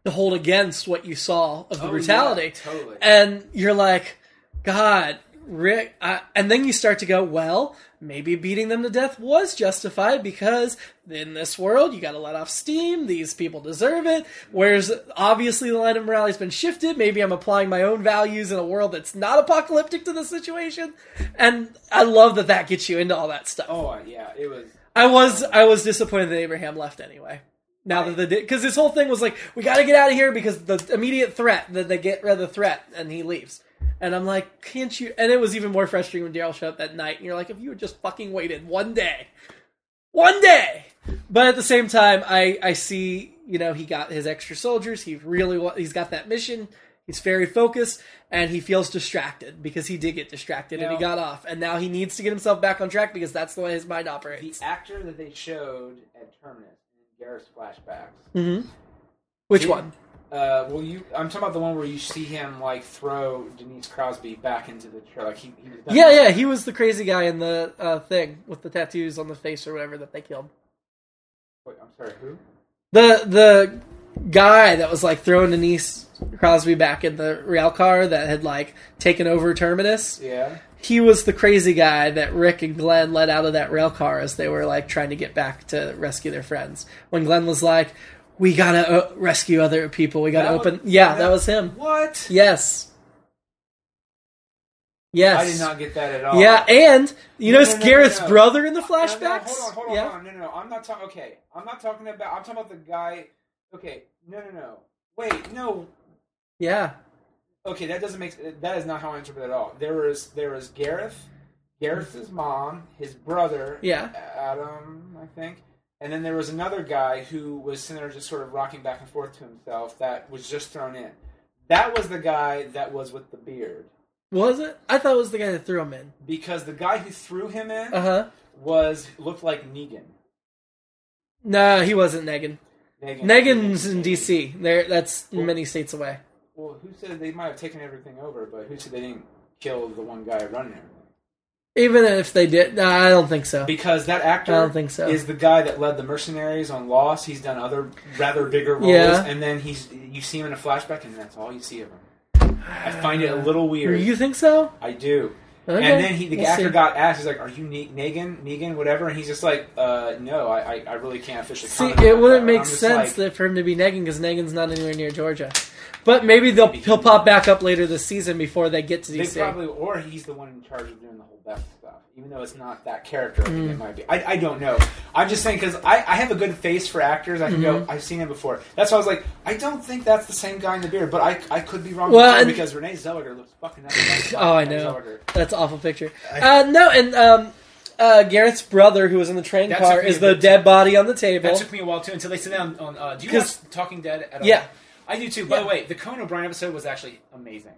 to hold against what you saw of the Oh, brutality. yeah, totally. And you're like, God, Rick. I, and then you start to go, well, maybe beating them to death was justified because in this world, you got to let off steam. These people deserve it. Whereas obviously the line of morality has been shifted. Maybe I'm applying my own values in a world that's not apocalyptic to the situation. And I love that that gets you into all that stuff. Oh yeah, it was. I was I was disappointed that Abraham left anyway. Now that the because this whole thing was like, we got to get out of here because the immediate threat that they get rid of the threat, and he leaves. And I'm like, can't you? And it was even more frustrating when Daryl showed up that night, and you're like, if you had just fucking waited one day, one day. But at the same time, I I see you know he got his extra soldiers. He really he's got that mission. He's very focused, and he feels distracted because he did get distracted and he got off, and now he needs to get himself back on track because that's the way his mind operates. The actor that they showed at Terminus in Gareth's flashbacks. Mm-hmm. Which one? Uh, well, you. I'm talking about the one where you see him like throw Denise Crosby back into the chair, like he. he was. Yeah, yeah, he was the crazy guy in the uh, thing with the tattoos on the face or whatever that they killed. Wait, I'm sorry. Who? The the guy that was like throwing Denise Crosby back in the rail car that had like taken over Terminus. Yeah. He was the crazy guy that Rick and Glenn let out of that rail car as they were like trying to get back to rescue their friends. When Glenn was like, "We gotta uh, rescue other people. We gotta That was- open." yeah, that that- was him. What? Yes. Yes. I did not get that at all. Yeah, and you No, know no, no, Gareth's brother in the flashbacks. hold on, hold on, yeah. hold on. No, no, no. I'm not talking. Okay, I'm not talking about. I'm talking about the guy. Okay, no, no, no. Wait, no. Yeah. Okay, that doesn't make. That is not how I interpret it at all. There was there was Gareth, Gareth's mom, his brother, Yeah. Adam, I think, and then there was another guy who was sitting there just sort of rocking back and forth to himself. That was just thrown in. That was the guy that was with the beard. Was it? I thought it was the guy that threw him in. Because the guy who threw him in Uh huh. was looked like Negan. No, he wasn't Negan. Negan. Negan's in D.C. There, that's many states away. Well, who said they might have taken everything over, but who said they didn't kill the one guy running everything? Even if they did, no, I don't think so. Because that actor I don't think so. is the guy that led the mercenaries on Lost. He's done other rather bigger roles, Yeah. and then he's you see him in a flashback, and that's all you see of him. I find it a little weird. You think so? I do. Okay. And then he, the we'll actor see. got asked, he's like, "Are you Ne- Negan, Negan, whatever?" And he's just like, uh, "No, I, I, I really can't officially." See, comment it on wouldn't that." make I'm just sense like, that for him to be Negan because Negan's not anywhere near Georgia. But maybe they'll he'll pop back up later this season before they get to They DC. probably, or he's the one in charge of doing the whole Beth stuff, even though it's not that character. I think it might be. I, I don't know. I'm just saying because I, I have a good face for actors. I can Mm-hmm. go. I've seen him before. That's why I was like, I don't think that's the same guy in the beard, but I, I could be wrong. Well, and- because Renee Zellweger looks fucking. Oh, I know. Zellweger. That's an awful picture. Uh, no, and um, uh, Gareth's brother, who was in the train That car, took me is a the bit- dead body on the table. That took me a while too until they sit down on. Uh, do you 'Cause- watch Talking Dead at all? Yeah. I do too. By the way, the Conan O'Brien episode was actually amazing.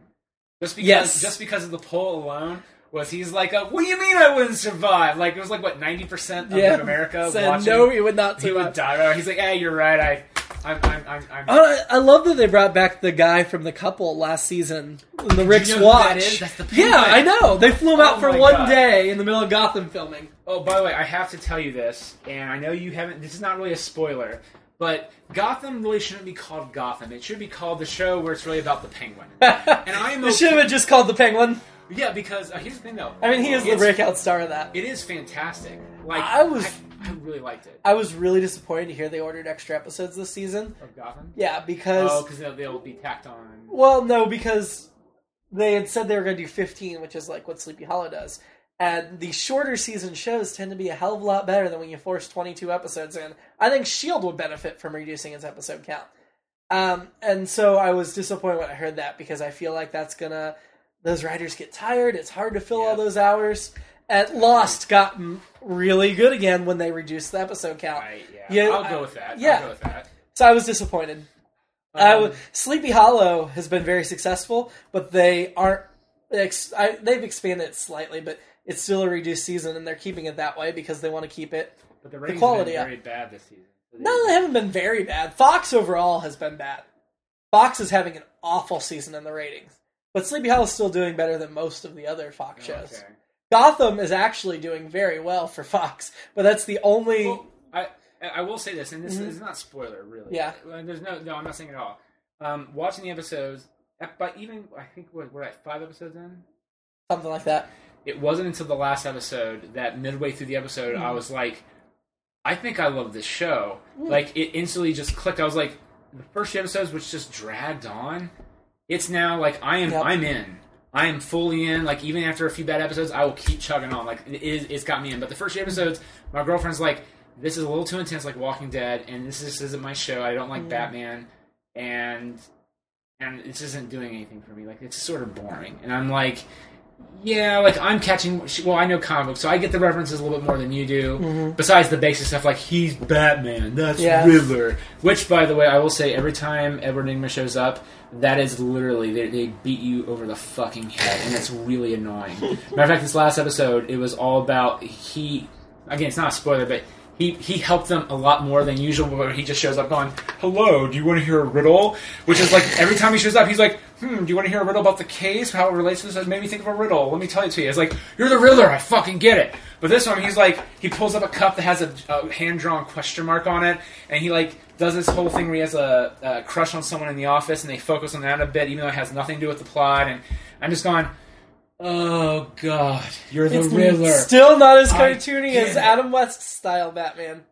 Just because, Yes. just because of the poll alone, was he's like, a, "What do you mean I wouldn't survive?" Like it was like what ninety percent of yeah, America said watching. no, he would not. he would survive. die. He's like, "Hey, you're right. I, I'm, I'm, I'm." I'm I, I love that they brought back the guy from the couple last season, in the Rick's know Watch. that is? That's the penguin. yeah, I know. They flew him out Oh for one God. day in the middle of Gotham filming. Oh, by the way, I have to tell you this, and I know you haven't. This is not really a spoiler, but Gotham really shouldn't be called Gotham. It should be called the show where it's really about the Penguin. and I am They should have just called the Penguin. Yeah, because uh, here's the thing, though. I mean, he is the It's- breakout star of that. It is fantastic. Like I was- I, I really liked it. I was really disappointed to hear they ordered extra episodes this season. Of Gotham. Yeah, because Oh, because they'll, they'll be tacked on. well, no, because they had said they were going to do 15, which is like what Sleepy Hollow does. And the shorter season shows tend to be a hell of a lot better than when you force 22 episodes in. I think Shield would benefit from reducing its episode count. Um, and so I was disappointed when I heard that because I feel like that's gonna those writers get tired. It's hard to fill all those hours. At Lost got really good again when they reduced the episode count. I, yeah, Yeah, I'll I- go with that. yeah. I'll go with that. So I was disappointed. Um, w- Sleepy Hollow has been very successful, but they aren't. Ex- I, they've expanded it slightly, but it's still a reduced season, and they're keeping it that way because they want to keep it. but the ratings quality been very bad this season. No, they haven't been very bad. Fox overall has been bad. Fox is having an awful season in the ratings, but Sleepy Hollow is still doing better than most of the other Fox shows. Okay. Gotham is actually doing very well for Fox, but that's the only. Well, I I will say this, and this is not spoiler really. Mm-hmm. Yeah. Uh, There's no no. I'm not saying it at all. Um, watching the episodes, uh, but even I think we're, we're at five episodes in. something like that. It wasn't until the last episode that midway through the episode, Mm-hmm. I was like, I think I love this show. Like it instantly just clicked. I was like, the first few episodes, which just dragged on. It's now like I am. Yep. I'm in. I am fully in. Like even after a few bad episodes, I will keep chugging on. Like it is. It's got me in. But the first few episodes, my girlfriend's like, this is a little too intense, like Walking Dead, and this just isn't my show. I don't like Batman, and and this isn't doing anything for me. Like it's sort of boring, and I'm like, yeah, like I'm catching. Well, I know comic books, so I get the references a little bit more than you do. Mm-hmm. Besides the basic stuff, like he's Batman, that's Yeah. Riddler. Which, by the way, I will say, every time Edward Nygma shows up, that is literally they, they beat you over the fucking head, and it's really annoying. Matter of fact, this last episode, it was all about he. Again, it's not a spoiler, but. He, he helped them a lot more than usual, where he just shows up going, Hello, do you want to hear a riddle? Which is like, every time he shows up, he's like, Hmm, do you want to hear a riddle about the case? How it relates to this? It made me think of a riddle. Let me tell it to you. It's like, You're the Riddler, I fucking get it. But this one, he's like, he pulls up a cup that has a, a hand drawn question mark on it, and he like does this whole thing where he has a, a crush on someone in the office, and they focus on that a bit, even though it has nothing to do with the plot. And I'm just going, Oh God, you're the It's Riddler. Still not as cartoony as. Adam West style Batman.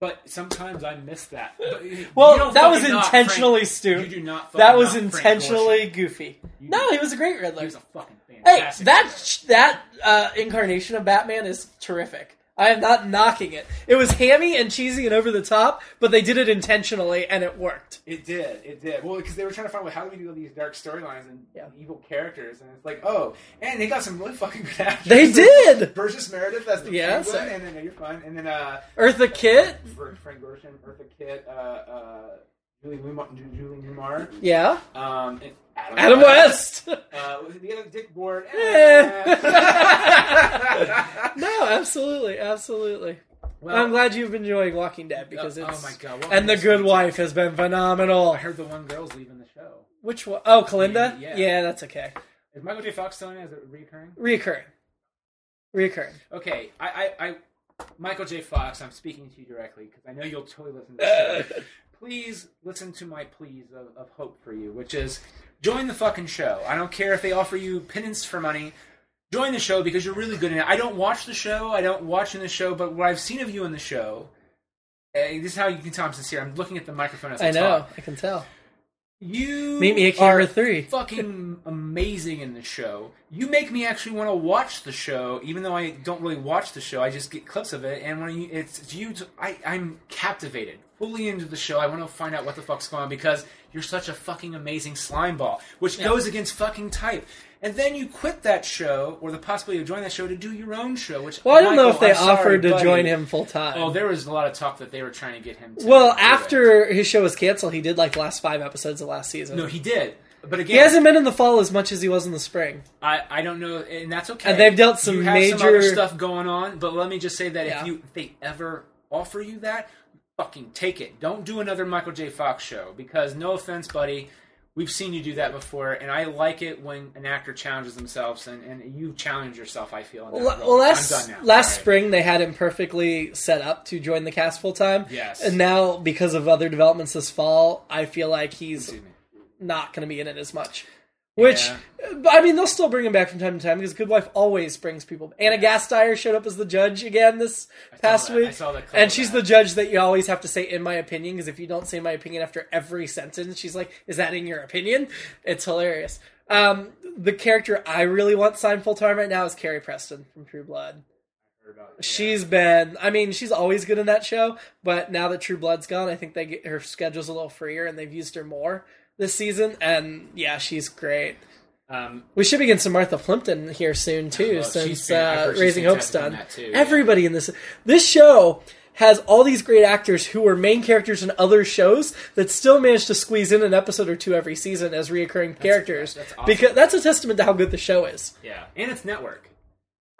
But sometimes I miss that. Well, that was intentionally stupid. You do not. That was intentionally goofy. You No, he was a great Riddler. He was a fucking Hey, fantastic. that Riddler. that uh, incarnation of Batman is terrific. I am not knocking it. It was hammy and cheesy and over the top, but they did it intentionally and it worked. It did. It did. Well, because they were trying to find out how do we do these dark storylines and Yeah. evil characters, and it's like, oh, and they got some really fucking good actors. They did. Burgess Meredith as the Yes. penguin, and then no, you're fine, and then uh, Eartha Kitt, Frank Frank Gorshin, Eartha Kitt, uh, uh, Julie Newmar, Julie Newmar, yeah, um, and Adam, West. Uh, the other Dick Ward. Eh. no, absolutely, absolutely. well, I'm glad you've been enjoying Walking Dead because Oh, it's oh my God, Walking and the Good. Wife has been phenomenal. I heard the one girl's leaving the show. Which one? Oh, Kalinda. Yeah. Yeah, that's okay. Is Michael J. Fox still in it? Is it reoccurring? Reoccurring, reoccurring. Okay, I, I, I, Michael J. Fox, I'm speaking to you directly because I know you'll totally listen to this. Please listen to my pleas of, of hope for you, which is join the fucking show. I don't care if they offer you penance for money. Join the show because you're really good in it. I don't watch the show. I don't watch in the show, but what I've seen of you in the show, eh, this is how you can tell I'm sincere. I'm looking at the microphone as I, I know. talk. I can tell. You Meet me at camera three. fucking amazing in the show. You make me actually want to watch the show, even though I don't really watch the show. I just get clips of it, and when you, it's, it's you, I'm captivated, fully into the show. I want to find out what the fuck's going on because you're such a fucking amazing slime ball, which goes against fucking type. And then you quit that show, or the possibility of joining that show to do your own show. Which Well, I don't know if they I'm sorry, offered to buddy. join him full time. Oh, there was a lot of talk that they were trying to get him. to well, do it. after his show was canceled, he did like the last five episodes of last season. no, he did. But again, he hasn't been in the fall as much as he was in the spring. I, I don't know, and that's okay. And they've dealt some you have major- some other stuff going on, but let me just say that Yeah. if you if they ever offer you that, fucking take it. Don't do another Michael J. Fox show because no offense, buddy, we've seen you do that before, and I like it when an actor challenges themselves, and, and you challenge yourself. I feel. Well, well, last I'm done now. last Sorry. spring they had him perfectly set up to join the cast full time. Yes. and now because of other developments this fall, I feel like he's Excuse me. Not going to be in it as much. Which Yeah. I mean, they'll still bring him back from time to time because Good Wife always brings people. Anna Gasteyer showed up as the judge again this past that. Week, saw the clip and she's the judge that you always have to say "in my opinion" because if you don't say "my opinion" after every sentence, she's like, "Is that in your opinion?" It's hilarious. Um, the character I really want signed full time right now is Carrie Preston from True Blood. She's been, I mean, she's always good in that show, but now that True Blood's gone, I think they get her schedule's a little freer and they've used her more this season. And yeah, she's great. Um, We should be getting some Martha Plimpton here soon too, Well, since uh, Raising Hope's done. too, yeah. Everybody in this this show has all these great actors who were main characters in other shows that still manage to squeeze in an episode or two every season as reoccurring characters. that's awesome. Because that's a testament to how good the show is. yeah, and it's network.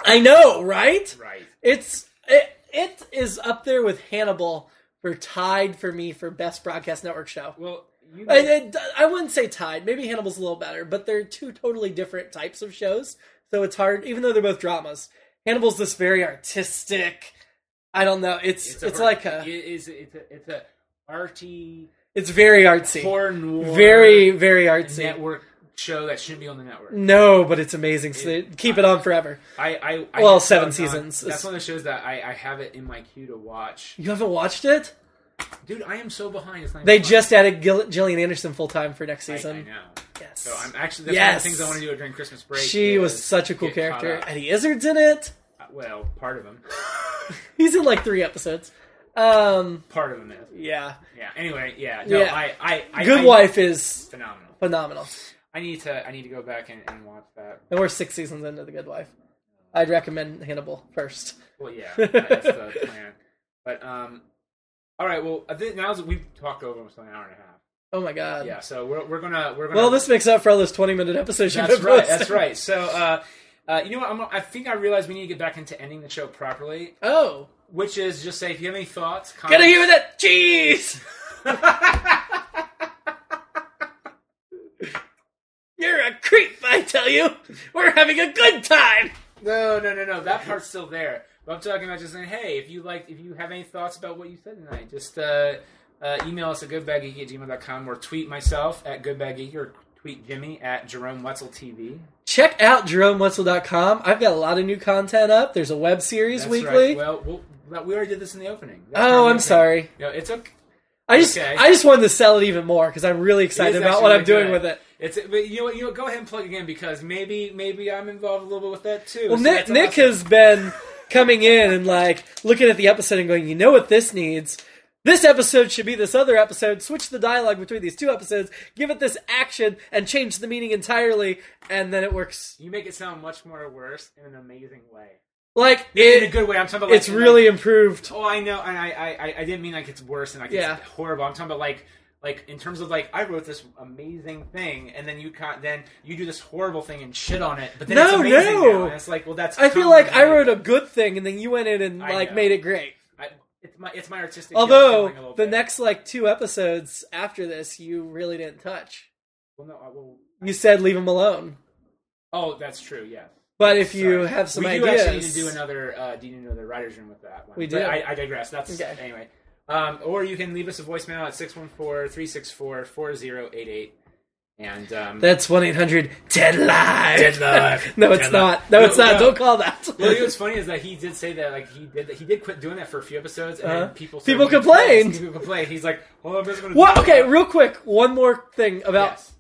I know, right? Right. It's it, it is up there with Hannibal for tied for me for best broadcast network show. Well, you I, I, I wouldn't say tied. Maybe Hannibal's a little better, but they're two totally different types of shows. So it's hard, even though they're both dramas. Hannibal's this very artistic. I don't know. It's it's, a- like a it is it's a it's a arty it's very artsy, very very artsy. network show that shouldn't be on the network. No, but it's amazing. So they keep it on forever. I, I, I Well, seven seasons. That's one of the shows that I, I have it in my queue to watch. You haven't watched it? Dude, I am so behind. It's They just added Gill- Gillian Anderson full time for next season. I know. Yes. So I'm actually that's one Yes. of the things I want to do during Christmas break. She was such a cool character. Eddie Izzard's in it. Uh, Well, part of him. He's in like three episodes. Um, part of him myth. yeah. Yeah. Anyway, yeah. No, Yeah. I, I, I Good I- Wife is phenomenal. phenomenal. I need to I need to go back and, and watch that. And we're six seasons into The Good Wife. I'd recommend Hannibal first. Well, yeah, that's the plan. But um, all right. Well, I think now we've talked over almost an hour and a half. Oh my god. Yeah. So we're we're gonna we're gonna. Well, this makes up for all those twenty minute episodes you've been right. That's right. So, uh, uh, you know what? I'm, I think I realized we need to get back into ending the show properly, Oh, which is just say if you have any thoughts, gotta comments, hear that cheese. You're a creep, I tell you. We're having a good time. No, no, no, no. That part's still there. But I'm talking about just saying, hey, if you like, if you have any thoughts about what you said tonight, just uh, uh, email us at goodbadgeeky at gmail.com or tweet myself at goodbadgeeky or tweet Jimmy at Jerome Wetzel TV. Check out JeromeWetzel.com. I've got a lot of new content up. There's a web series That's weekly. right. Well, we'll, we already did this in the opening. That's oh, I'm opening. sorry. No, it's okay. I just Okay. I just wanted to sell it even more because I'm really excited about what I'm doing good. with it. It's but you know what? You know? Go ahead and plug again because maybe maybe I'm involved a little bit with that too. Well, So Nick, Nick awesome. has been coming in and like looking at the episode and going, you know what this needs? This episode should be this other episode. Switch the dialogue between these two episodes. Give it this action and change the meaning entirely, and then it works. You make it sound much more worse in an amazing way. Like in a good way. I'm talking about. Like, it's really improved. Oh, I know, and I, I, I- I didn't mean like it's worse and like Yeah. it's horrible. I'm talking about like, like in terms of like I wrote this amazing thing, and then you can then you do this horrible thing and shit on it, but then it's No, amazing no. it's like, well, that's. I feel like I wrote a good thing, and then you went in and like know. made it great. I, it's my it's my artistic. Although the bit. next like two episodes after this, you really didn't touch. well, no, I will. You said leave them alone. Oh, that's true. Yeah. But if you have some we ideas, do actually need to do another. Uh, do you need another writers' room with that one? We do. I, I digress. That's Okay. anyway. Um, or you can leave us a voicemail at 614-364-4088. And um, That's one eight hundred dead live. Dead live. no, it's Dead not. No, No, it's not. no. Don't call that. well, you know what's funny is that he did say that like he did he did quit doing that for a few episodes, and Uh-huh. people People complained. People complained. He's like, "Well, I'm just going to." Well, okay, real quick. One more thing about Yes.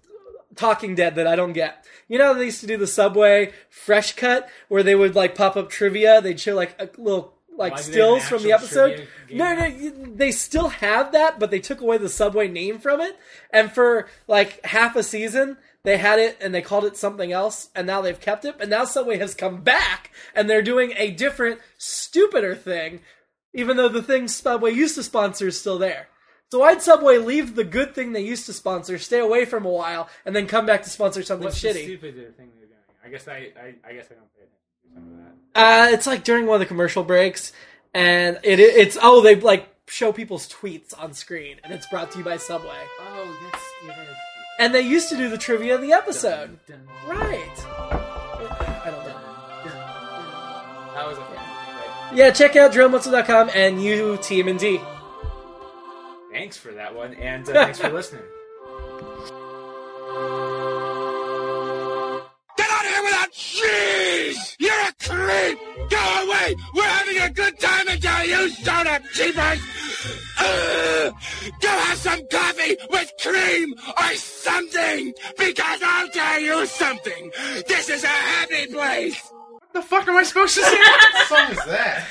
Talking Dead that I don't get. You know, how they used to do the Subway Fresh Cut where they would like pop up trivia. They'd show like a little like Why do they have an stills from the episode. No, no, they still have that, but they took away the Subway name from it. And for like half a season, they had it and they called it something else, and now they've kept it. And now Subway has come back and they're doing a different, stupider thing, even though the thing Subway used to sponsor is still there. So why'd Subway leave the good thing they used to sponsor, stay away from a while, and then come back to sponsor something What's the shitty? stupid thing they're doing? I guess I, I, I guess I don't pay attention to some of that. Uh, it's like during one of the commercial breaks, and it it's oh they like show people's tweets on screen, and it's brought to you by Subway. Oh, that's yeah, And they used to do the trivia in the episode, stupid. right? I don't know. That was a thing. Right. Yeah, check out drillmuscle.com and you TMND. Thanks for that one, and uh, thanks for listening. Get out of here without cheese! You're a creep! Go away! We're having a good time until you start up, cheapers! Ugh! Go have some coffee with cream or something! Because I'll tell you something! This is a happy place! What the fuck am I supposed to say? what song is that?